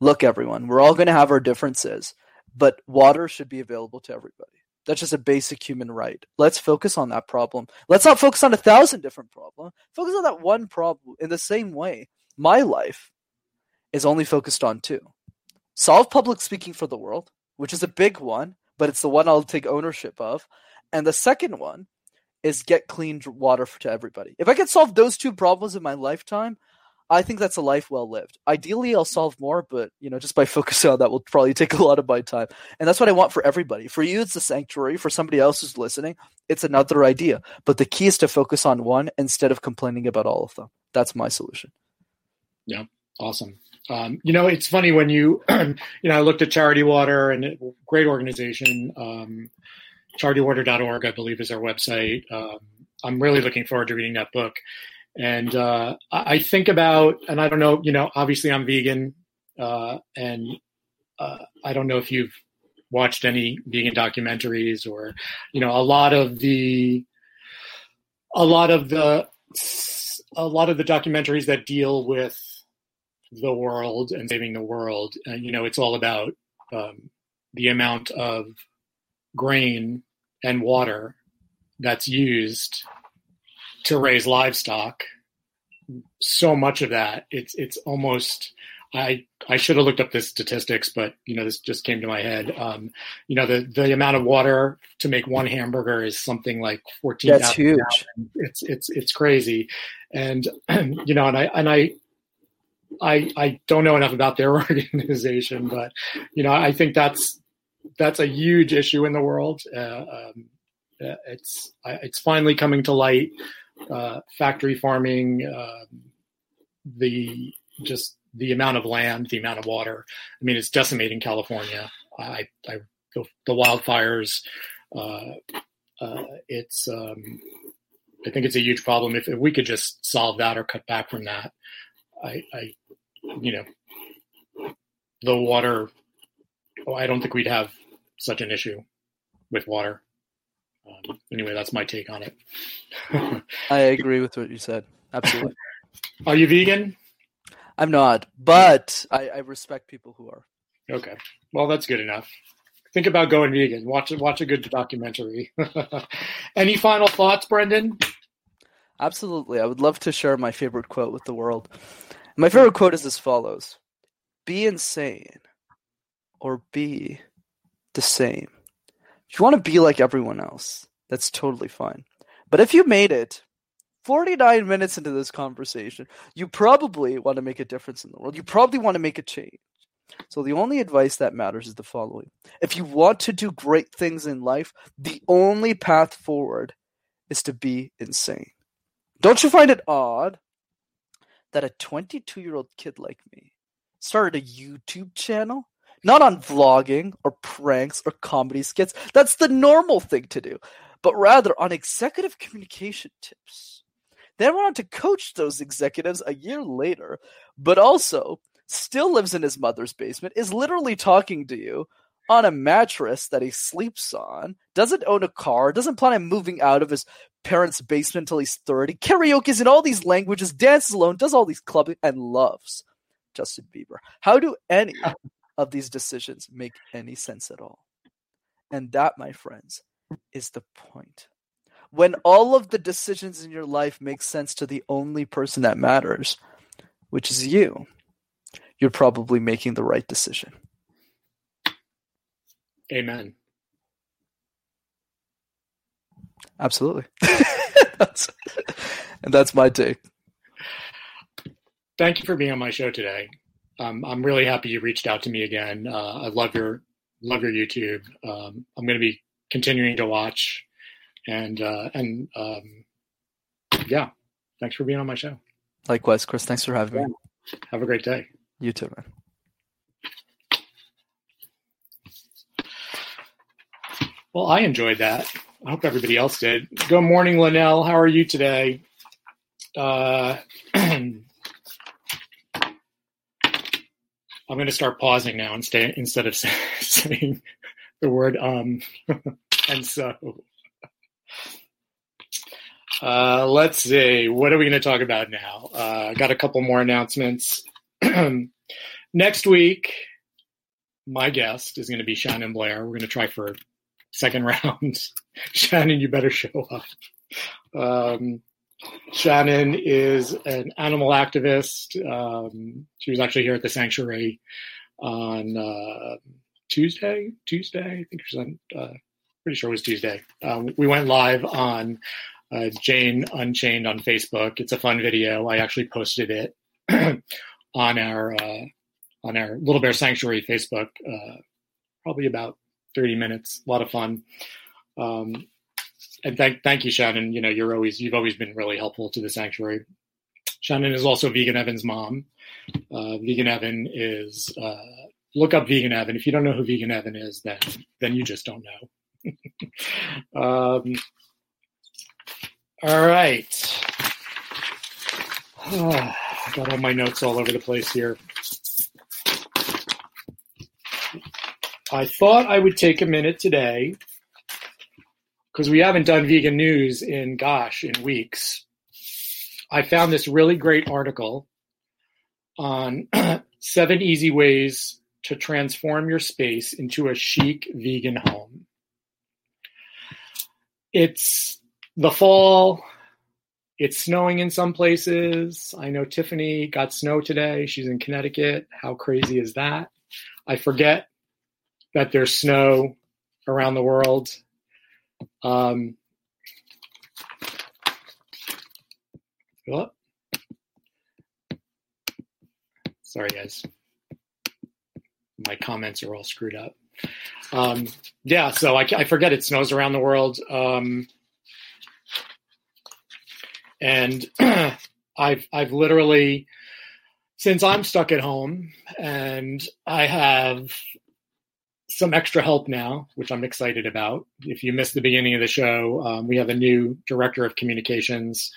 look, everyone, we're all going to have our differences, but water should be available to everybody. That's just a basic human right. Let's focus on that problem. Let's not focus on a thousand different problems. Focus on that one problem in the same way. My life is only focused on two. Solve public speaking for the world, which is a big one, but it's the one I'll take ownership of. And the second one is get clean water to everybody. If I can solve those two problems in my lifetime, I think that's a life well lived. Ideally, I'll solve more, but you know, just by [laughs] focusing on that will probably take a lot of my time. And that's what I want for everybody. For you, it's the sanctuary. For somebody else who's listening, it's another idea. But the key is to focus on one instead of complaining about all of them. That's my solution. Yeah, awesome. Um, you know, it's funny when you, [clears throat] you know, I looked at Charity Water and it, great organization. Um, charitywater.org, I believe, is our website. Um, I'm really looking forward to reading that book. And uh, I think about, and I don't know, you know, obviously I'm vegan, uh, and uh, I don't know if you've watched any vegan documentaries or, you know, a lot of the, a lot of the, a lot of the documentaries that deal with the world and saving the world. Uh, you know, it's all about um, the amount of grain and water that's used to raise livestock. So much of that, it's it's almost. I I should have looked up the statistics, but you know this just came to my head. Um, you know the the amount of water to make one hamburger is something like fourteen. That's huge. It's it's it's crazy, and [clears throat] you know, and I and I I I don't know enough about their [laughs] organization, but you know, I think that's that's a huge issue in the world. Uh, um, uh, it's it's finally coming to light. Uh, factory farming, uh, the just the amount of land, the amount of water. I mean, it's decimating California. I, I the, the wildfires. Uh, uh, it's um, I think it's a huge problem. If, if we could just solve that or cut back from that, I you know, the water. Oh, I don't think we'd have such an issue with water. Um, anyway, that's my take on it. I agree with what you said. Absolutely. [laughs] Are you vegan? I'm not, but I, I respect people who are. Okay. Well, that's good enough. Think about going vegan. Watch watch a good documentary. [laughs] Any final thoughts, Brendan? Absolutely. I would love to share my favorite quote with the world. My favorite quote is as follows Be insane or be the same. If you want to be like everyone else, that's totally fine. But if you made it 49 minutes into this conversation, you probably want to make a difference in the world. You probably want to make a change. So the only advice that matters is the following. If you want to do great things in life, the only path forward is to be insane. Don't you find it odd that a 22 year old kid like me started a YouTube channel? Not on vlogging or pranks or comedy skits. That's the normal thing to do, but rather on executive communication tips. Then went on to coach those executives a year later, but also still lives in his mother's basement, is literally talking to you on a mattress that he sleeps on, doesn't own a car, doesn't plan on moving out of his parents' basement until he's 30, karaoke's in all these languages, dances alone, does all these clubbing, and loves Justin Bieber. How do any of these decisions make any sense at all? And that, my friends, is the point. When all of the decisions in your life make sense to the only person that matters, which is you, you're probably making the right decision. Amen. Absolutely. [laughs] that's, and that's my take. Thank you for being on my show today. Um, I'm really happy you reached out to me again. Uh, I love your love your YouTube. Um, I'm going to be continuing to watch, and uh, and um, yeah, thanks for being on my show. Likewise, Chris. Thanks for having me. Have a great day. You too, man. Well, I enjoyed that. I hope everybody else did. Good morning, Linnell. How are you today? Uh, [clears throat] I'm going to start pausing now stay, instead of [laughs] saying the word um. [laughs] and so, uh, let's see. What are we going to talk about now? Uh, got a couple more announcements. [clears throat] Next week, my guest is going to be Shannon Blair. We're going to try for second round. [laughs] Shannon, you better show up. Um, Shannon is an animal activist. Um, she was actually here at the sanctuary on uh, Tuesday. Tuesday, I think she was on. Uh, pretty sure it was Tuesday. Um, we went live on uh, Jane Unchained on Facebook. It's a fun video. I actually posted it [clears throat] on our uh, on our Little Bear Sanctuary Facebook uh, probably about 30 minutes. A lot of fun. Um, and thank thank you, Shannon. You know, you're always you've always been really helpful to the sanctuary. Shannon is also Vegan Evan's mom. Uh, Vegan Evan is uh, look up Vegan Evan. If you don't know who Vegan Evan is, then then you just don't know. [laughs] um, all right. I [sighs] got all my notes all over the place here. I thought I would take a minute today because we haven't done vegan news in, gosh, in weeks. I found this really great article on [clears throat] seven easy ways to transform your space into a chic vegan home. It's the fall. it's snowing in some places. I know Tiffany got snow today. She's in Connecticut. How crazy is that? I forget that there's snow around the world. Um, oh. Sorry, guys. My comments are all screwed up. Um, yeah, so I, I, forget it snows around the world. Um, and [clears throat] I've I've literally since I'm stuck at home and I have some extra help now, which I'm excited about. If you missed the beginning of the show, um, we have a new director of communications,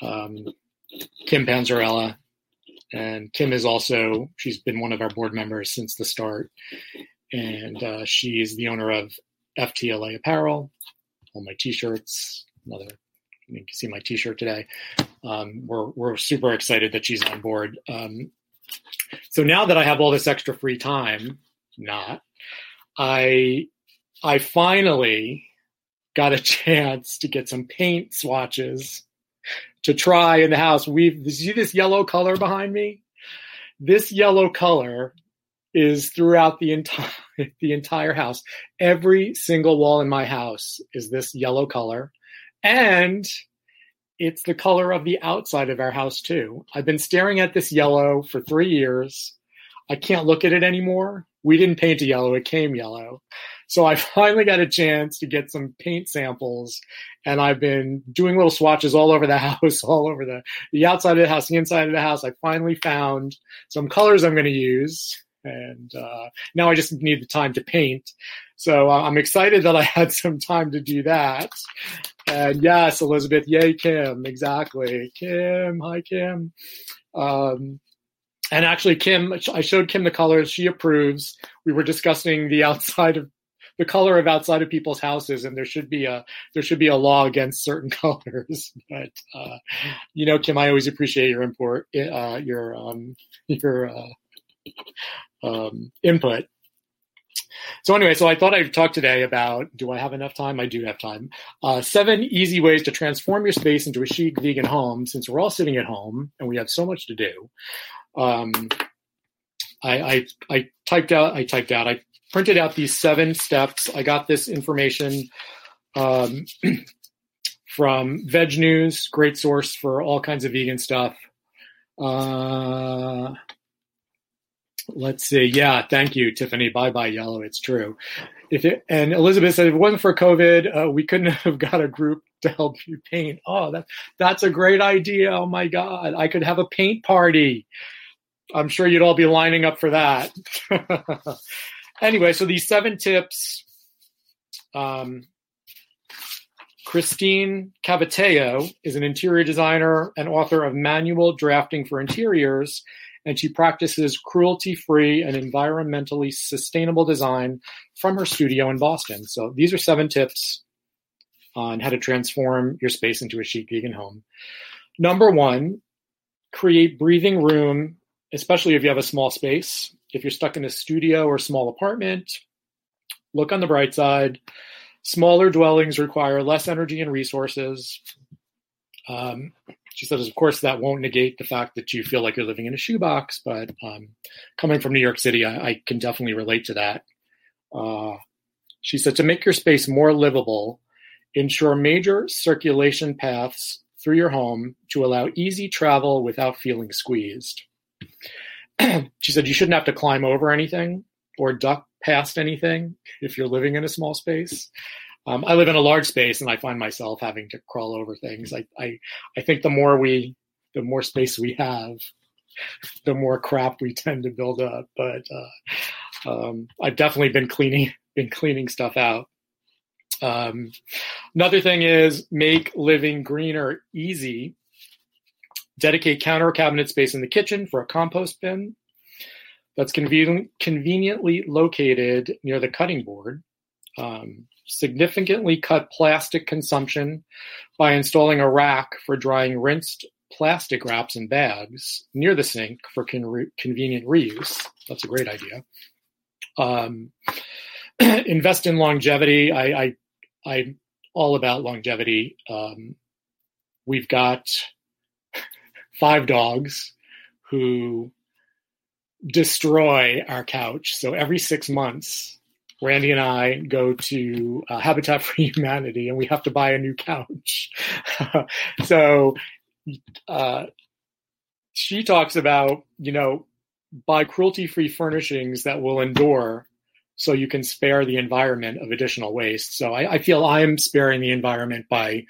um, Kim Panzarella, and Kim is also she's been one of our board members since the start, and uh, she is the owner of FTLA Apparel, all my T-shirts, another you can see my T-shirt today. Um, we're we're super excited that she's on board. Um, so now that I have all this extra free time, not I I finally got a [laughs] chance to get some paint swatches to try in the house. We've see this yellow color behind me. This yellow color is throughout the entire [laughs] the entire house. Every single wall in my house is this yellow color. And it's the color of the outside of our house too. I've been staring at this yellow for three years. I can't look at it anymore. We didn't paint a yellow, it came yellow. So I [laughs] finally got a chance to get some paint samples and I've been doing little swatches all over the [laughs] house, all over the, the outside of the house, the inside of the house. I finally found some colors I'm going to use and uh, now I just need the time to paint. So uh, I'm excited that I [laughs] had some time to do that. And yes, Elizabeth, yay, Kim, exactly. Kim, hi, Kim. Um, and actually, Kim, I showed Kim the colors. She approves. We were discussing the outside of the color of outside of people's houses, and there should be a there should be a law against certain [laughs] colors. But uh, you know, Kim, I always appreciate your import, uh, your um, your uh, um, input. So anyway, so I thought I'd talk today about do I have enough time? I do have time. Uh, seven easy ways to transform your space into a chic vegan home. Since we're all sitting at home and we have so much to do, um, I, I, I typed out. I typed out. I printed out these seven steps. I got this information um, [clears throat] from Veg News, great source for all kinds of vegan stuff. Uh, Let's see. Yeah, thank you, Tiffany. Bye bye, yellow. It's true. If it, and Elizabeth said if it wasn't for COVID, uh, we couldn't [laughs] have got a group to help you paint. Oh, that that's a great idea. Oh my God, I could have a paint party. I'm sure you'd all be lining up for that. [laughs] anyway, so these seven tips. Um, Christine Cavataio is an interior designer and author of Manual Drafting for Interiors and she practices cruelty free and environmentally sustainable design from her studio in Boston. So these are seven tips on how to transform your space into a chic vegan home. Number one, create breathing room, especially if you have a small space. If you're stuck in a studio or small apartment, look on the bright side. Smaller dwellings require less energy and resources. Um, she says, of course, that won't negate the fact that you feel like you're living in a shoebox, but um, coming from New York City, I, I, can definitely relate to that. Uh, she said, to make your space more livable, ensure major circulation paths through your home to allow easy travel without feeling squeezed. [clears throat] she said, you shouldn't have to climb over anything or duck past anything if you're living in a small space. Um, I live in a large space and I find myself having to crawl over things. I, I, I think the more we, the more space we have, [laughs] the more crap we tend to build up. But uh, um, I've definitely been cleaning, [laughs] been cleaning stuff out. Um, another thing is make living greener easy. Dedicate counter cabinet space in the kitchen for a compost bin that's conven- conveniently located near the cutting board. Um, significantly cut plastic consumption by installing a rack for drying rinsed plastic wraps and bags near the sink for con- convenient reuse. That's a great idea. Um, [clears throat] invest in longevity. I, I, I'm all about longevity. Um, we've got five dogs who destroy our couch. So every six months, Randy and I go to uh, Habitat for [laughs] Humanity and we have to buy a new couch. [laughs] so uh, she talks about, you know, buy cruelty free furnishings that will endure so you can spare the environment of additional waste. So I, I feel I'm sparing the environment by,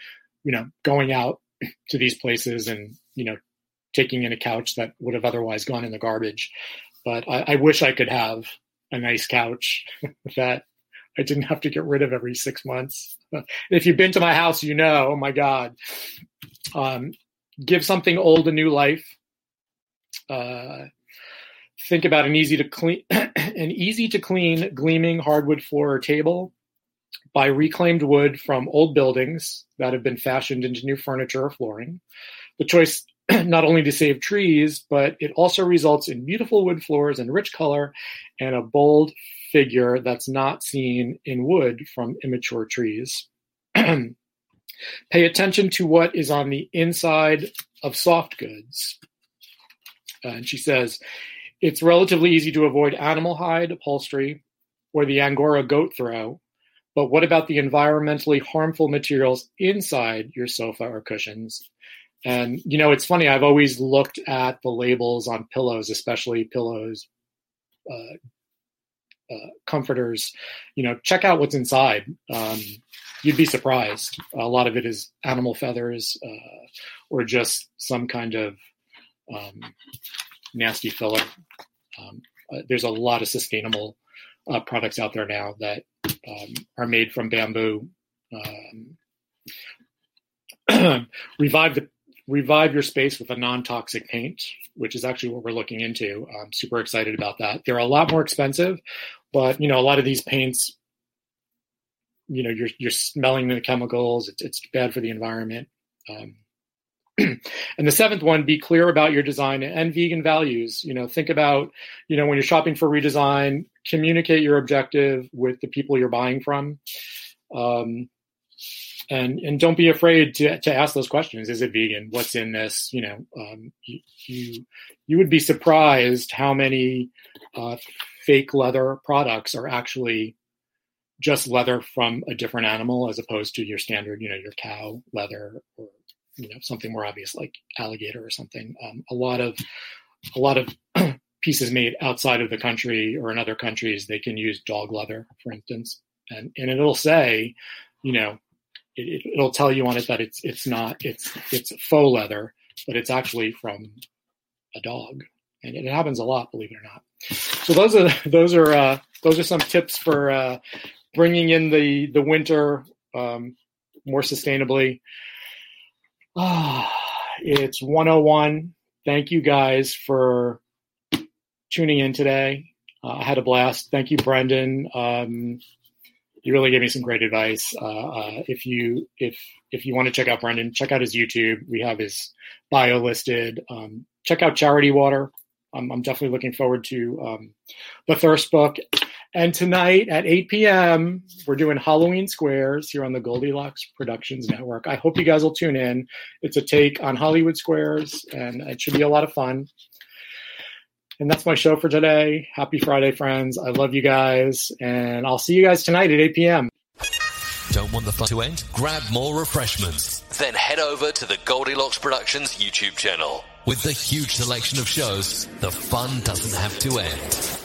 you know, going out [clears throat] to these places and, you know, taking in a couch that would have otherwise gone in the garbage. But I, I wish I could have a nice couch [laughs] that I didn't have to get rid of every six months. [laughs] if you've been to my house, you know, oh my God. Um, give something old a new life. Uh, think about an easy to clean, [clears throat] an easy to clean gleaming hardwood floor or table by reclaimed wood from old buildings that have been fashioned into new furniture or flooring. The choice [clears throat] not only to save trees, but it also results in beautiful wood floors and rich color and a bold figure that's not seen in wood from immature trees. [clears throat] Pay attention to what is on the inside of soft goods. Uh, and she says, it's relatively easy to avoid animal hide upholstery or the Angora goat throw, but what about the environmentally harmful materials inside your sofa or cushions? And you know, it's funny. I've always looked at the labels on pillows, especially pillows, uh, uh, comforters. You know, check out what's inside. Um, you'd be surprised. A lot of it is animal feathers uh, or just some kind of um, nasty filler. Um, uh, there's a lot of sustainable uh, products out there now that um, are made from bamboo. Um, [clears throat] revive the revive your space with a non-toxic paint, which is actually what we're looking into. I'm super excited about that. They're a lot more expensive, but you know, a lot of these paints, you know, you're you're smelling the chemicals. It's it's bad for the environment. Um, [clears throat] and the seventh one, be clear about your design and vegan values. You know, think about, you know, when you're shopping for redesign, communicate your objective with the people you're buying from. Um, and and don't be afraid to to ask those questions. Is it vegan? What's in this? You know, um, you, you, you would be surprised how many uh, fake leather products are actually just leather from a different animal as opposed to your standard, you know, your cow leather or you know something more obvious like alligator or something. Um, a lot of a lot of [clears throat] pieces made outside of the country or in other countries, they can use dog leather, for instance, and and it'll say, you know, it, will tell you on it that it's it's not it's it's faux leather, but it's actually from a dog, and it happens a lot, believe it or not. So those are those are uh, those are some tips for uh, bringing in the the winter um, more sustainably. Ah, [sighs] it's 101. Thank you guys for tuning in today. Uh, I had a blast. Thank you, Brendan. Um, you really gave me some great advice. Uh, uh, if you if if you want to check out Brendan, check out his YouTube. We have his bio listed. Um, check out Charity Water. I'm, I'm definitely looking forward to um, the Thirst book. And tonight at 8 p.m., we're doing Halloween Squares here on the Goldilocks Productions Network. I hope you guys will tune in. It's a take on Hollywood Squares, and it should be a lot of fun. And that's my show for today. Happy Friday, friends. I love you guys. And I'll see you guys tonight at 8 p.m. Don't want the fun to end? Grab more refreshments. Then head over to the Goldilocks Productions YouTube channel. With the huge selection of shows, the fun doesn't have to end.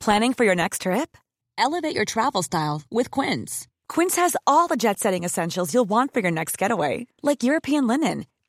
Planning for your next trip? Elevate your travel style with Quince. Quince has all the jet setting essentials you'll want for your next getaway, like European linen